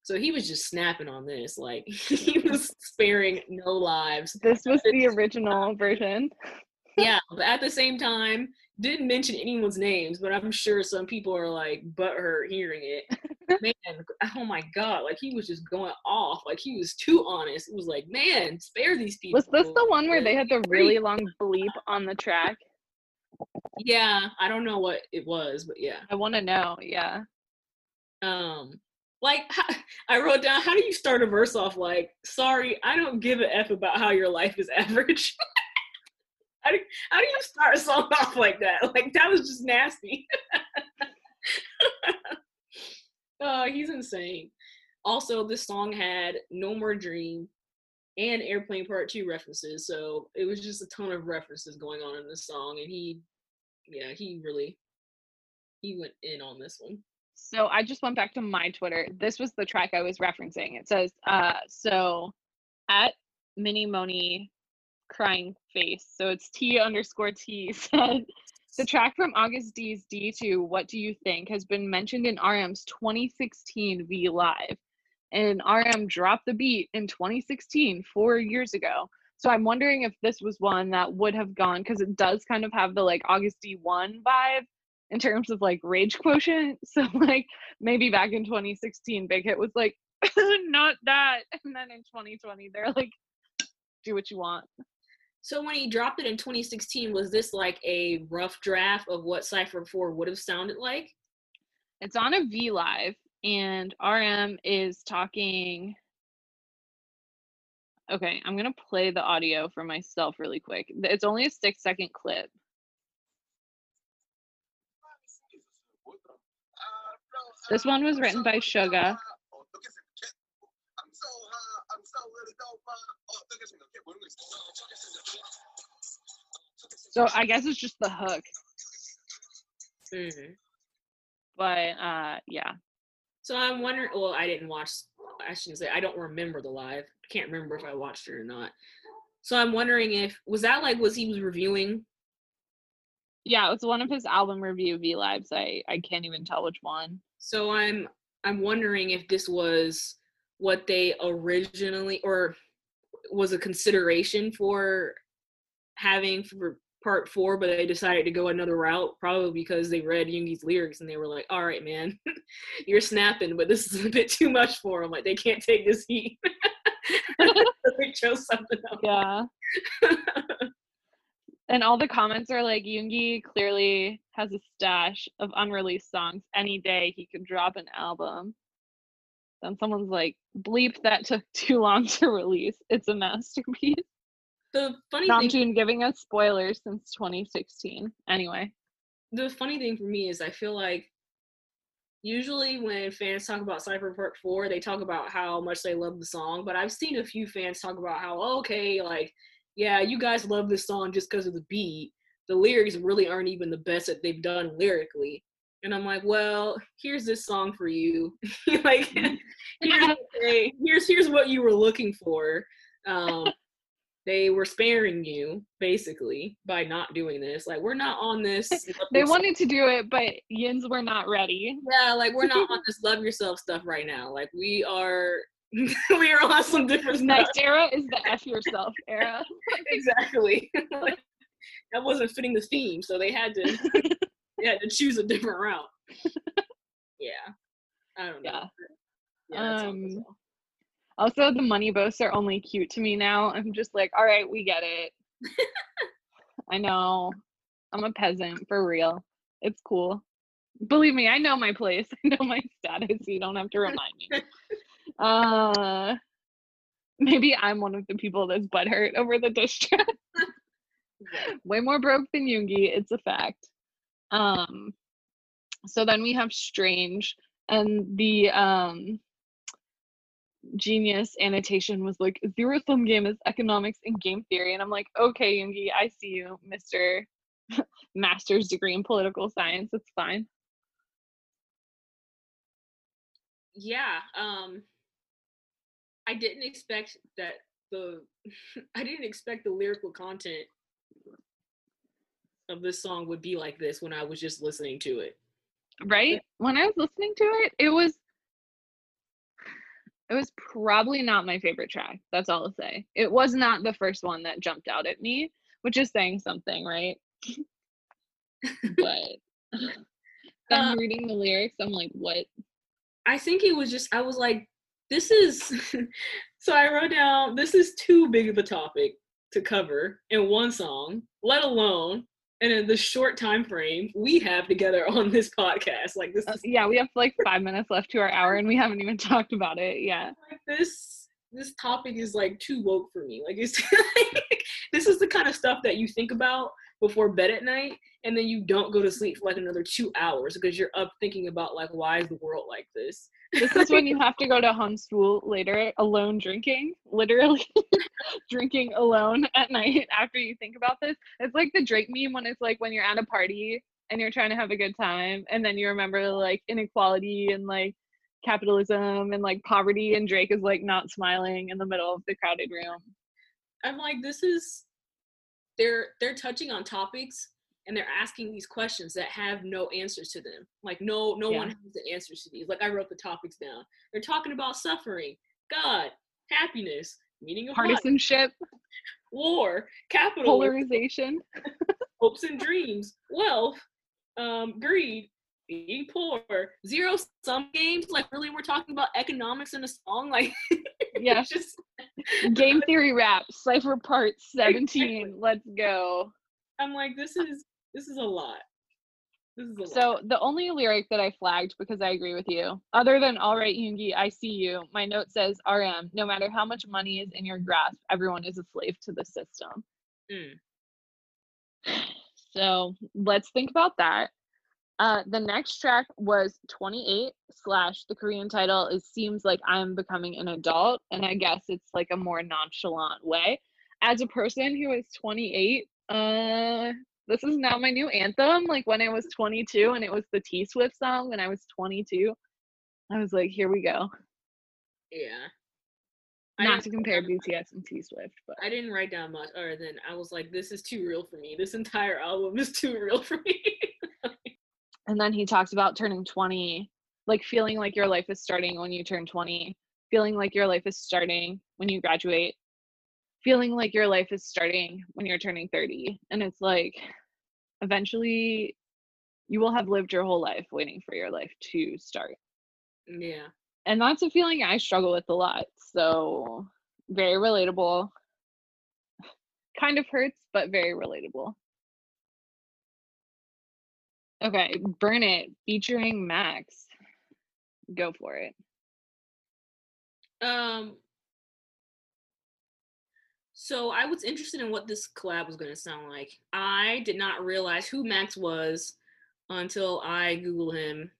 So he was just snapping on this, like (laughs) he was sparing no lives. This was the (laughs) original version. yeah, but at the same time, didn't mention anyone's names, but I'm sure some people are like butthurt hearing it. (laughs) man, oh my god, like he was just going off. Like he was too honest. It was like, man, spare these people. Was this the one where they had the really long bleep on the track? Yeah, I don't know what it was, but yeah. I want to know. Yeah. Um, like (laughs) I wrote down, how do you start a verse off like, "Sorry, I don't give a f about how your life is (laughs) average." how, do, how do you start a song (laughs) off like that? Like that was just nasty. Oh, he's insane. Also, this song had No More Dream and Airplane Part 2 references. So it was just a ton of references going on in this song. And he, yeah, he really, he went in on this one. So I just went back to my Twitter. This was the track I was referencing. It says, uh, so at Mini Moni crying face. So it's T underscore T (laughs) said, the track from Agust D's D2, What Do You Think, has been mentioned in RM's 2016 V Live. And RM dropped the beat in 2016, four years ago. So I'm wondering if this was one that would have gone, because it does kind of have the like Agust D1 vibe in terms of like rage quotient. (laughs) So like maybe back in 2016, Big Hit was like, (laughs) not that. And then in 2020, they're like, do what you want. So when he dropped it in 2016, was this like a rough draft of what Cypher 4 would have sounded like? It's on a V Live, and RM is talking. Okay, I'm gonna play the audio for myself really quick. It's only a six second clip. This one was written by Suga. So I guess it's just the hook. Mm-hmm. But uh, yeah. So I'm wondering. Well, I didn't watch. I shouldn't say. I don't remember the live. Can't remember if I watched it or not. So I'm wondering if was that like was he was reviewing. Yeah, it was one of his album review V lives. I I can't even tell which one. So I'm I'm wondering if this was what they originally or was a consideration for having for part four, but they decided to go another route, probably because they read Yoongi's lyrics and they were like, "All right, man, (laughs) you're snapping, but this is a bit too much for them. Like they can't take this heat." (laughs) they chose something else. Yeah. (laughs) and all the comments are like Yoongi clearly has a stash of unreleased songs. Any day he could drop an album. Then someone's like, bleep that took too long to release. It's a masterpiece. The funny Namjoon thing, giving us spoilers since 2016. Anyway, the funny thing for me is I feel like usually when fans talk about Cypher Part 4, they talk about how much they love the song, but I've seen a few fans talk about how, okay, like, yeah, you guys love this song just because of the beat. The lyrics really aren't even the best that they've done lyrically. And I'm like, well, here's this song for you. (laughs) like, here's, (laughs) here's here's what you were looking for. Um, they were sparing you basically by not doing this. Like, we're not on this. (laughs) they wanted to do it, but Yins were not ready. Yeah, like we're not (laughs) on this love yourself stuff right now. Like we are (laughs) we are on some different Next stuff. era is the F yourself era. exactly. like, that wasn't fitting the theme, so they had to they had to choose a different route. yeah. I don't know. Yeah. Yeah, Um. Also, the money boasts are only cute to me now. I'm just like, all right, we get it. (laughs) I know. I'm a peasant for real. It's cool. Believe me, I know my place. (laughs) I know my status. You don't have to remind me. (laughs) Uh, maybe I'm one of the people that's butthurt over the track. Way more broke than Yoongi. It's a fact. Um, so then we have Strange, and the um genius annotation was like zero sum game is economics and game theory and i'm like okay yoongi i see you mr (laughs) master's degree in political science it's fine. Yeah um i didn't expect that the (laughs) i didn't expect the lyrical content of this song would be like this when i was just listening to it. Right? When i was listening to it it was it was probably not my favorite track that's all i'll say. It was not the first one that jumped out at me which is saying something right? (laughs) But (laughs) then Uh, reading the lyrics i'm like what? I think it was just i was like this is (laughs) so i wrote down this is too big of a topic to cover in one song let alone and in the short time frame we have together on this podcast like this Uh, is yeah we have like five minutes left to our hour and we haven't even talked about it yet like this this topic is like too woke for me. Like it's (laughs) like, this is the kind of stuff that you think about before bed at night and then you don't go to sleep for like another two hours because you're up thinking about like why is the world like this? This is when (laughs) you have to go to Honsool later alone drinking, literally (laughs) drinking alone at night after you think about this. It's like the Drake meme when it's like when you're at a party and you're trying to have a good time and then you remember like inequality and like capitalism and like poverty and Drake is like not smiling in the middle of the crowded room. I'm like this is they're they're touching on topics and they're asking these questions that have no answers to them. Like no no one has the answers to these. Like I wrote the topics down. They're talking about suffering, God, happiness, meaning of life, Partisanship, war, capitalism, polarization. (laughs) hopes and dreams, wealth, um, greed, being poor, zero sum games. Like, really, we're talking about economics in a song. Like, (laughs) Yeah. just Game theory rap, cipher part 17. Exactly. Let's go. I'm like, this is this is a lot. This is a lot. So the only lyric that I flagged because I agree with you, other than "All right, Yoongi, I see you," my note says "RM." No matter how much money is in your grasp, everyone is a slave to the system. Mm. (sighs) So let's think about that. Uh, the next track was 28 slash the Korean title is seems like I'm becoming an adult, and I guess it's like a more nonchalant way. As a person who is 28, uh, this is now my new anthem. Like when I was 22 and it was the T Swift song when I was 22, I was like, here we go. yeah. Not to compare BTS and T Swift, but I didn't write down much other than I was like, this is too real for me. This entire album is too real for me. (laughs) and then he talks about turning 20 like feeling like your life is starting when you turn 20 feeling like your life is starting when you graduate feeling like your life is starting when you're turning 30 and it's like eventually you will have lived your whole life waiting for your life to start. Yeah. and that's a feeling i struggle with a lot so very relatable. (sighs) Kind of hurts but very relatable okay burn it featuring max go for it Um. So I was interested in what this collab was going to sound like. I did not realize who Max was until I Googled him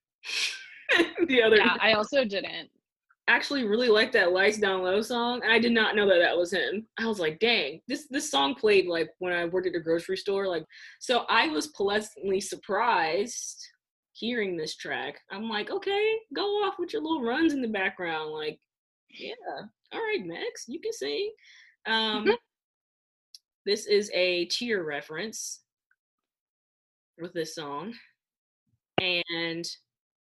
(laughs) the other. yeah day. i also didn't actually really liked that "Lights Down Low" song, and I did not know that that was him. I was like, "Dang, this this song played like when I worked at a grocery store." Like, so I was pleasantly surprised hearing this track. I'm like, "Okay, go off with your little runs in the background." Like, yeah, all right, Max, you can sing. Um, Mhm. this is a cheer reference with this song, and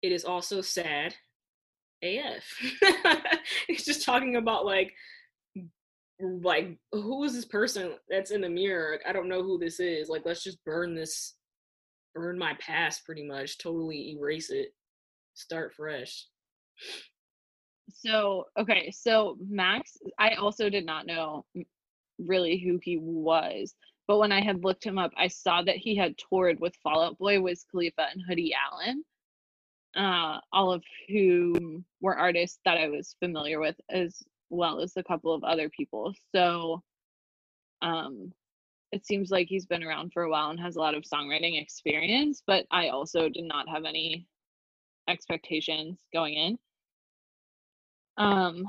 it is also sad AF. (laughs) He's just talking about like like who is this person that's in the mirror? I don't know who this is. Like let's just burn this burn my past pretty much, totally erase it. Start fresh. So, okay, so Max, I also did not know really who he was, but when I had looked him up, I saw that he had toured with Fall Out Boy, Wiz Khalifa, and Hoodie Allen, uh, all of whom were artists that I was familiar with, as well as a couple of other people. So, um, it seems like he's been around for a while and has a lot of songwriting experience, but I also did not have any expectations going in. Um,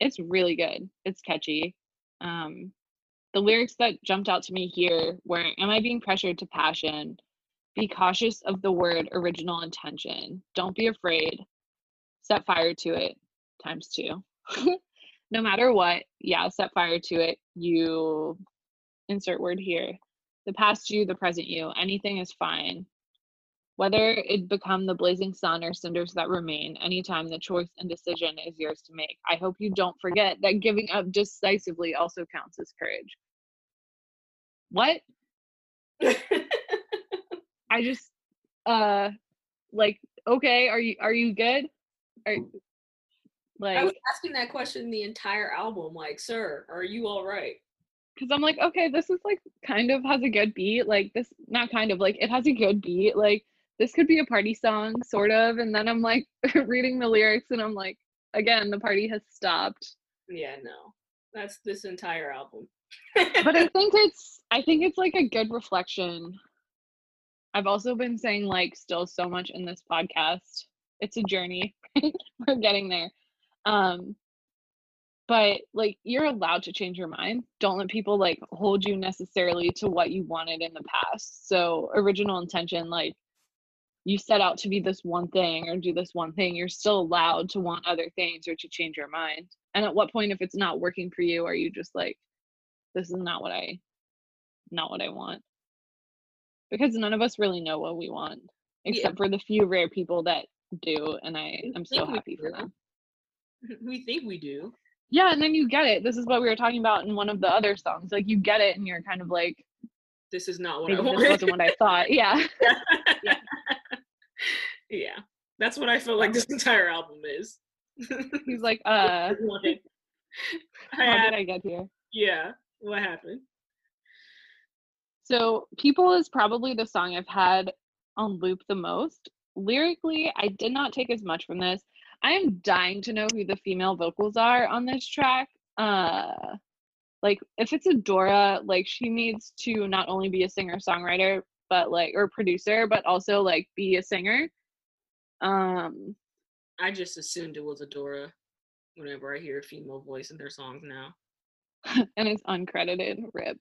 it's really good. It's catchy. Um, the lyrics that jumped out to me here were Am I being pressured to passion? Be cautious of the word original intention. Don't be afraid. Set fire to it times two. (laughs) no matter what, yeah, set fire to it. You insert word here. The past you, the present you, anything is fine. Whether it become the blazing sun or cinders that remain, anytime the choice and decision is yours to make. I hope you don't forget that giving up decisively also counts as courage. What? I just uh like okay, are you are you good? Are like I was asking that question the entire album, like, sir, are you all right? because I'm like, okay, this is like kind of has a good beat. Like this, not kind of like it has a good beat. Like this could be a party song, sort of. And then I'm like (laughs) reading the lyrics, and I'm like, again, the party has stopped. Yeah, no. That's this entire album. But I (laughs) think it's, I think it's like a good reflection. I've also been saying like still so much in this podcast. It's a journey. (laughs) We're getting there. Um, but like you're allowed to change your mind don't let people like hold you necessarily to what you wanted in the past so original intention like you set out to be this one thing or do this one thing you're still allowed to want other things or to change your mind and at what point if it's not working for you are you just like this is not what i not what i want because none of us really know what we want except for the few rare people that do and i am so happy for them (laughs) we think we do. yeah and then you get it this is what we were talking about in one of the other songs like you get it and you're kind of like This is not what I this wasn't what i thought yeah (laughs) yeah. yeah. That's what I feel like this entire album is. he's like (laughs) uh how did i get here yeah. What happened? So people is probably the song i've had on loop the most. Lyrically i did not take as much from this. I am dying to know who the female vocals are on this track. Uh like if it's Adora like she needs to not only be a singer songwriter but like or producer but also like be a singer. Um I just assumed it was Adora whenever I hear a female voice in their songs now. (laughs) and it's uncredited. Rip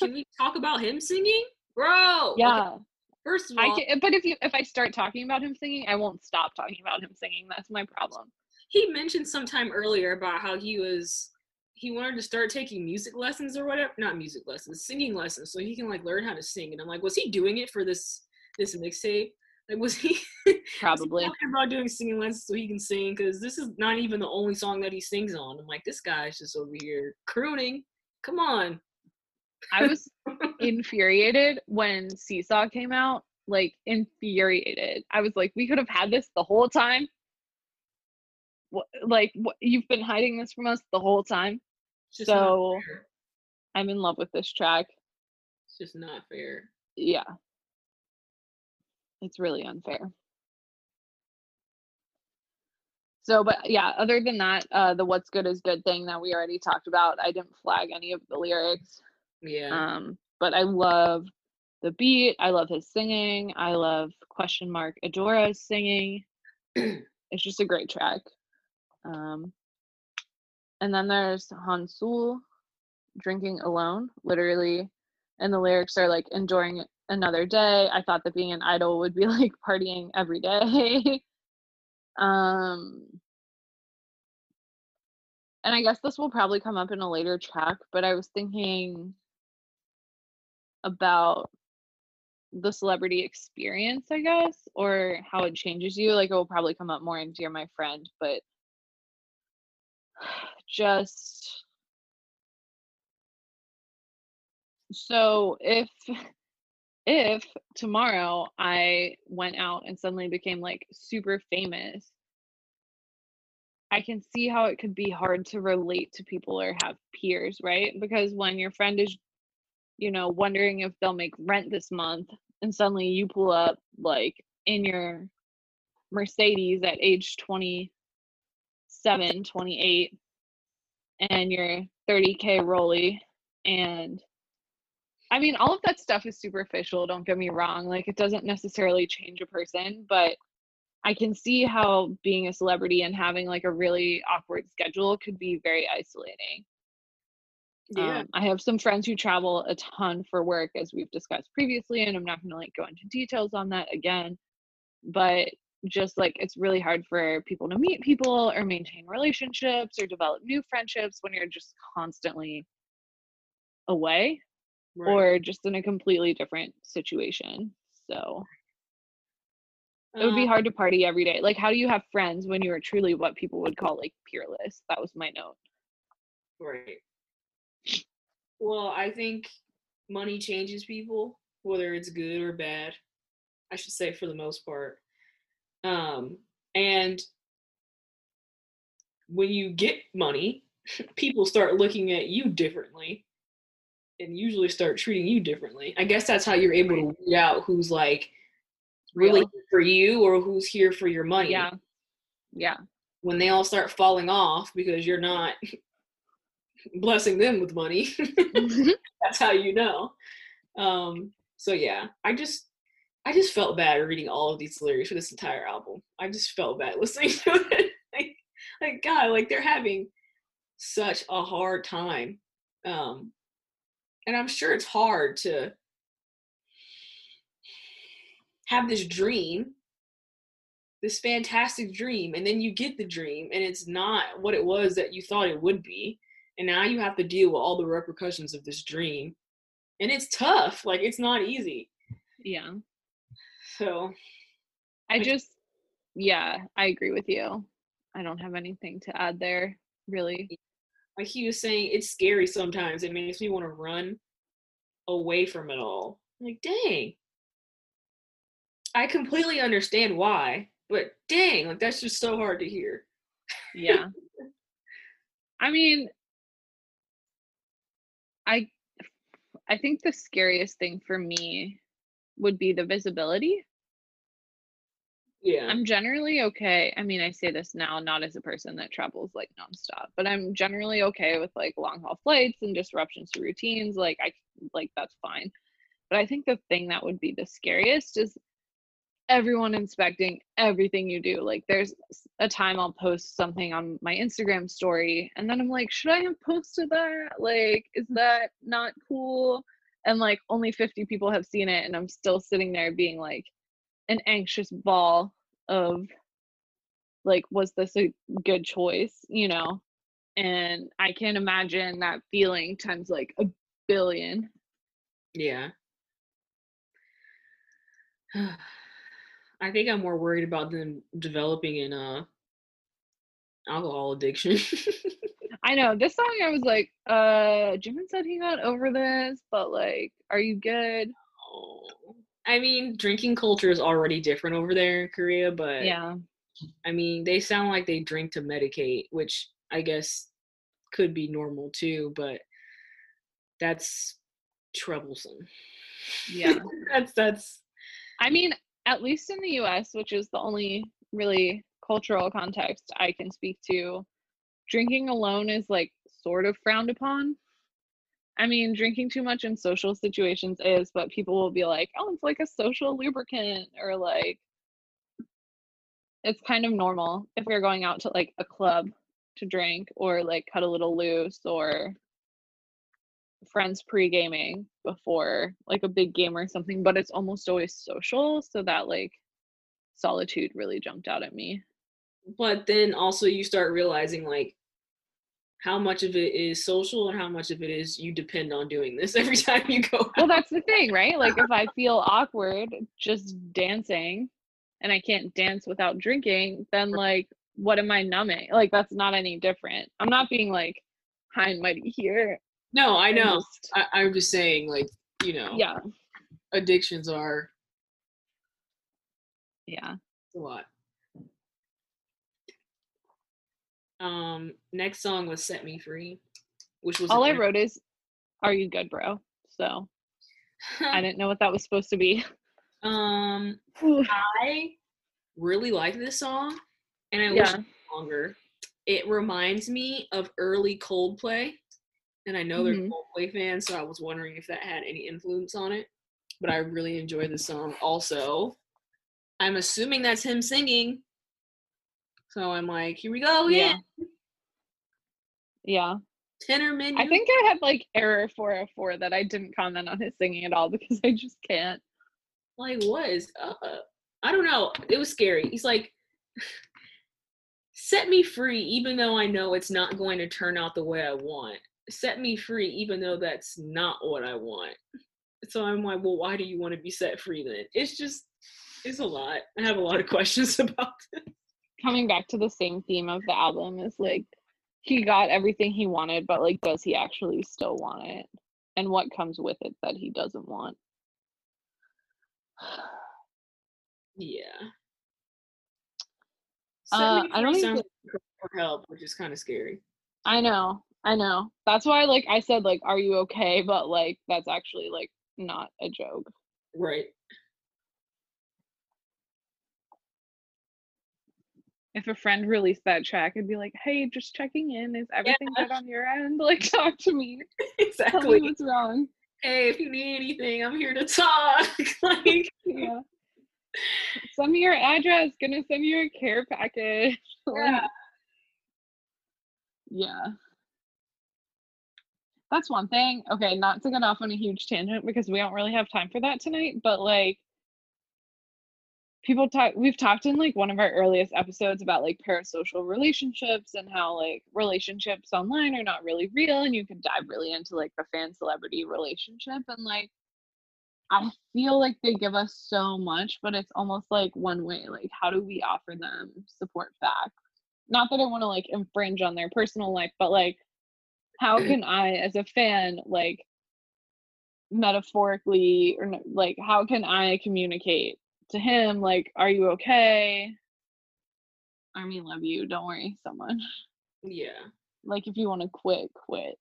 Can we talk about him singing? Bro! okay, yeah first of i all, can but if you if i start talking about him singing i won't stop talking about him singing that's my problem he mentioned sometime earlier about how he was he wanted to start taking music lessons or whatever not music lessons singing lessons so he can like learn how to sing and i'm like was he doing it for this this mixtape Like, was he Probably. (laughs) was he talking about doing singing lessons so he can sing? Because this is not even the only song that he sings on. I'm like, this guy's just over here crooning. Come on. I was infuriated when Seesaw came out. Like infuriated. I was like, we could have had this the whole time. What, like, what, you've been hiding this from us the whole time. So. I'm in love with this track. It's just not fair. Yeah. It's really unfair. So, but yeah, other than that, uh, the what's good is good thing that we already talked about, I didn't flag any of the lyrics. Yeah. Um, but I love the beat. I love his singing. I love question mark Adora's singing. (clears throat) it's just a great track. Um, and then there's Honsool drinking alone, literally. And the lyrics are like enjoying another day. I thought that being an idol would be (laughs) like partying every day. (laughs) um, and I guess this will probably come up in a later track, but I was thinking about the celebrity experience, I guess, or how it changes you. Like it will probably come up more in Dear My Friend, but (sighs) just so if (laughs) if tomorrow I went out and suddenly became like super famous, I can see how it could be hard to relate to people or have peers, right? Because when your friend is, you know, wondering if they'll make rent this month and suddenly you pull up like in your Mercedes at age 27, 28 and your 30k rolly and I mean all of that stuff is superficial, don't get me wrong. Like it doesn't necessarily change a person, but I can see how being a celebrity and having like a really awkward schedule could be very isolating. Yeah. Um, I have some friends who travel a ton for work, as we've discussed previously, and I'm not going to like go into details on that again. But just like it's really hard for people to meet people or maintain relationships or develop new friendships when you're just constantly away right. or just in a completely different situation. So it would be Um, hard to party every day. Like, how do you have friends when you are truly what people would call like peerless? That was my note. Right. Well, I think money changes people, whether it's good or bad. I should say for the most part. Um, and when you get money, (laughs) people start looking at you differently and usually start treating you differently. I guess that's how you're able to weed out who's like really Real. for you or who's here for your money. Yeah. Yeah. When they all start falling off because you're not (laughs) blessing them with money. (laughs) that's how you know. Um, so yeah, I just I just felt bad reading all of these lyrics for this entire album. I just felt bad (laughs) listening to it. like, like God, like they're having such a hard time. Um, and I'm sure it's hard to have this dream, this fantastic dream, and then you get the dream and it's not what it was that you thought it would be. And now you have to deal with all the repercussions of this dream. And it's tough. Like it's not easy. yeah. So I just, yeah, I agree with you. I don't have anything to add there, really. like he was saying, it's scary sometimes. It makes me want to run away from it all. Like, dang. I completely understand why, but dang, like that's just so hard to hear. Yeah. (laughs) I mean, I I think the scariest thing for me would be the visibility. Yeah. I'm generally okay. I mean, I say this now not as a person that travels like nonstop, but I'm generally okay with like long haul flights and disruptions to routines. Like I like that's fine. But I think the thing that would be the scariest is everyone inspecting everything you do. Like there's a time I'll post something on my Instagram story and then I'm like, should I have posted that? Like is that not cool? And like only 50 people have seen it and I'm still sitting there being like an anxious ball of like was this a good choice you know and i can't imagine that feeling times like a billion Yeah. (sighs) (sighs) I think I'm more worried about them developing an uh alcohol addiction. (laughs) I know this song. I was like, uh, Jimin said he got over this, but like, are you good? Oh. I mean, drinking culture is already different over there in Korea, but Yeah, I mean, they sound like they drink to medicate, which I guess could be normal too, but that's troublesome. yeah. (laughs) that's that's I mean, at least in the US, which is the only really cultural context I can speak to, drinking alone is like sort of frowned upon. I mean, drinking too much in social situations is, but people will be like, oh, it's like a social lubricant, or like, it's kind of normal if you're going out to like a club to drink, or like cut a little loose, or friends pre-gaming before like a big game or something but it's almost always social so that like solitude really jumped out at me. But then also you start realizing like how much of it is social and how much of it is you depend on doing this (laughs) every time you go out. well that's the thing right? Like if i feel awkward just dancing and i can't dance without drinking then like what am i numbing? Like that's not any different. I'm not being like high and mighty here no i know. just- I, i'm just saying like you know yeah. addictions are yeah. A lot. Um next song was set me free which was all i wrote is are you good bro? So i (laughs) didn't know what that was supposed to be. Um i really like this song and i wish yeah. it longer. It reminds me of early coldplay and i know they're Mhm. coldplay fans so i was wondering if that had any influence on it but i really enjoy the song also. I'm assuming that's him singing. So i'm like here we go Yeah. yeah. Yeah. Tenor menu. I think I had like error 404 that I didn't comment on his singing at all (laughs) because I just can't. like what is up? I don't know. It was scary. He's like set me free even though i know it's not going to turn out the way i want set me free even though that's not what i want. So i'm like well why do you want to be set free then? It's just it's a lot. I have a lot of (laughs) questions about it Coming back to the same theme of the album is like he got everything he wanted, but like does he actually still want it? And what comes with it that he doesn't want? (sighs) yeah. Uh, I don't even- for help which is kind of scary. I know, I know. That's why like I said like are you okay? But like that's actually like not a joke. right If a friend released that track, I'd be like, "Hey, just checking in. Is everything good on your end? (laughs) Like, talk to me. (laughs) exactly. Tell me exactly what's wrong." hey if you need anything i'm here to talk (laughs) like Yeah. Send me your address. Gonna send you a care package. Yeah. yeah. That's one thing. Okay, not to get off on a huge tangent because we don't really have time for that tonight, but like people talk we've talked in like one of our earliest episodes about like parasocial relationships and how like relationships online are not really real and you can dive really into like the fan celebrity relationship and like I feel like they give us so much, but it's almost like one way. Like, how do we offer them support back? Not that I want to like infringe on their personal life, but like, how (clears throat) can I, as a fan, like, metaphorically, or like, how can I communicate to him, like, are you okay? Army, love you. Don't worry so much. yeah Like, if you want to quit, quit.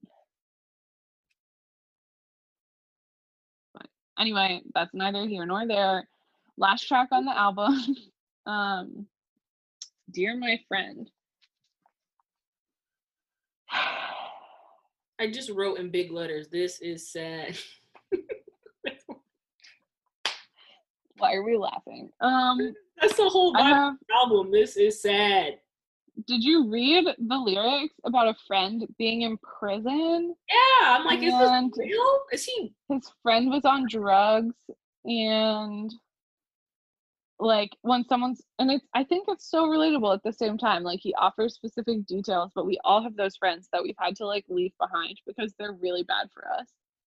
But anyway, that's neither here nor there. Last track on the album, (laughs) um, "Dear My Friend." I just wrote in big letters, this is sad. (laughs) Why are we laughing? Um, (laughs) That's the whole have. album. This is sad. Did you read the lyrics about a friend being in prison? Yeah, I'm like, is this real? Is he? his friend was on drugs and like when someone's and it's i think it's so relatable at the same time like he offers specific details but we all have those friends that we've had to like leave behind because they're really bad for us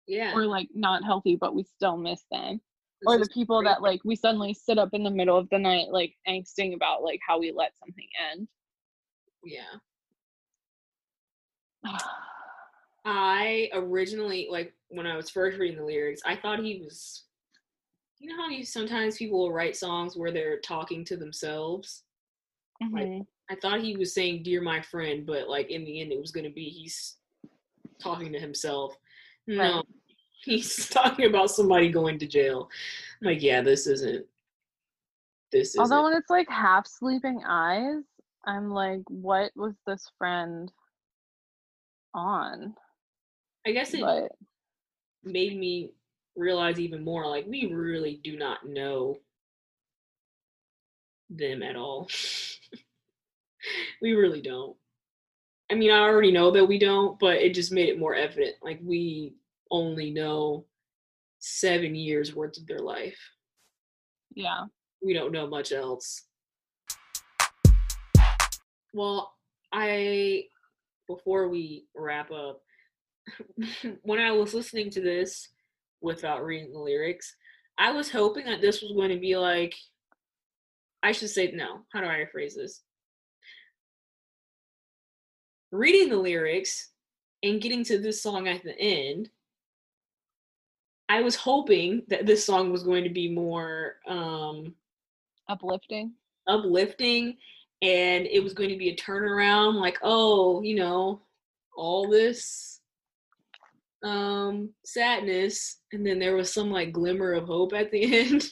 Yeah. or like not healthy but we still miss them or the people crazy. that like we suddenly sit up in the middle of the night like angsting about like how we let something end. Yeah. (sighs) I originally like when I was first reading the lyrics, I thought he was you know how you sometimes people will write songs where they're talking to themselves? Mhm. I thought he was saying dear my friend, but like in the end it was gonna be he's talking to himself. No. Right. (laughs) He's talking about somebody going to jail. I'm like, yeah, this isn't this isn't Although when it's like half sleeping eyes, I'm like, what was this friend on? I guess it But made me realize even more like we really do not know them at all. (laughs) we really don't. I mean, I already know that we don't, but it just made it more evident. Like we only know seven years worth of their life. yeah. We don't know much else. Well, I before we wrap up, (laughs) when I was listening to this without reading the lyrics, I was hoping that this was going to be like I should say no. How do I rephrase this? Reading the lyrics and getting to this song at the end, I was hoping that this song was going to be more um Uplifting. uplifting and it was going to be a turnaround like oh you know all this um sadness and then there was some like glimmer of hope at the (laughs) end.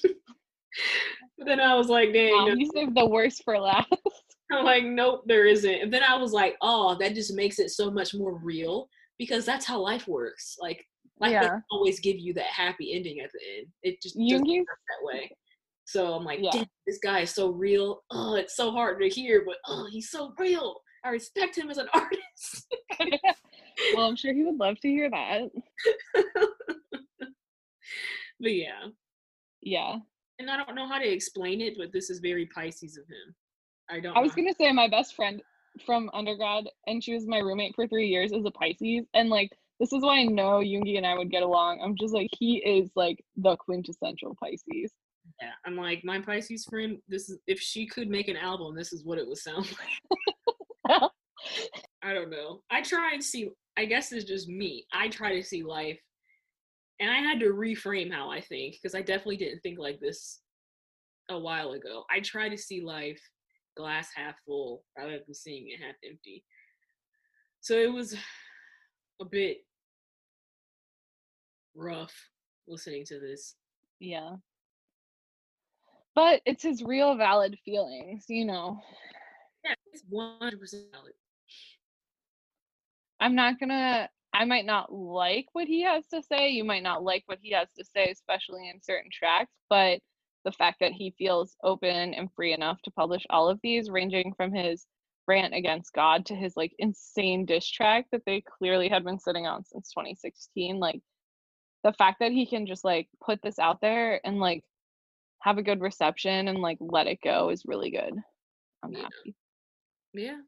But then i was like dang Wow, no. you saved the worst for last. (laughs) i'm like nope there isn't. And then i was like oh that just makes it so much more real because that's how life works. Like life Yeah. doesn't always give you that happy ending at the end. It just doesn't Yoongi's work that way. So i'm like Yeah. this guy is so real. Oh it's so hard to hear but oh he's so real. I respect him as an (laughs) artist well, I'm sure he would love to hear that. (laughs) but yeah Yeah. and i don't know how to explain it but this is very pisces of him i don't I was gonna say my best friend from undergrad, and she was my roommate for three years, is a Pisces, and like this is why I know Yoongi and I would get along. I'm just like he is like the quintessential Pisces. yeah i'm like my pisces friend this is if she could make an album this is what it would sound (laughs) like (laughs) I don't know. I try and see. I guess it's just me. I try to see life, and I had to reframe how I think because I definitely didn't think like this a while ago. I try to see life glass half full rather than seeing it half empty. So it was a bit rough listening to this. Yeah. But it's his real valid feelings, you know. Yeah, it's one hundred percent valid. I'm not gonna I might not like what he has to say. You might not like what he has to say, especially in certain tracks, but the fact that he feels open and free enough to publish all of these, ranging from his rant against God to his like insane diss track that they clearly had been sitting on since 2016. Like the fact that he can just like put this out there and like have a good reception and like let it go is really good. I'm Yeah. happy. Yeah.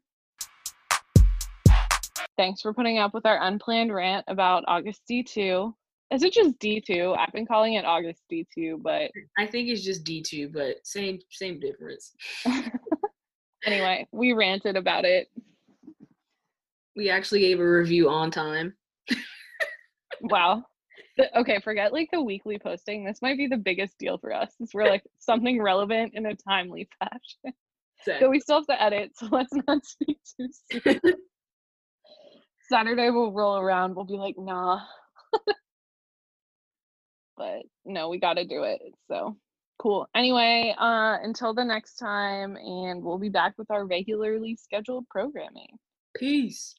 Thanks for putting up with our unplanned rant about Agust D2. Is it just D2? I've been calling it Agust D2, but I think it's just D two, but same same difference. (laughs) anyway, we ranted about it. We actually gave a review on time. Wow. The- okay, forget like the weekly posting. This might be the biggest deal for us. Is we're like something relevant in a timely fashion. So, But we still have to edit, so let's not (laughs) speak too soon. (laughs) Saturday will roll around, we'll be like, nah. (laughs) but no, we gotta do it. So cool. Anyway, uh until the next time, and we'll be back with our regularly scheduled programming. peace.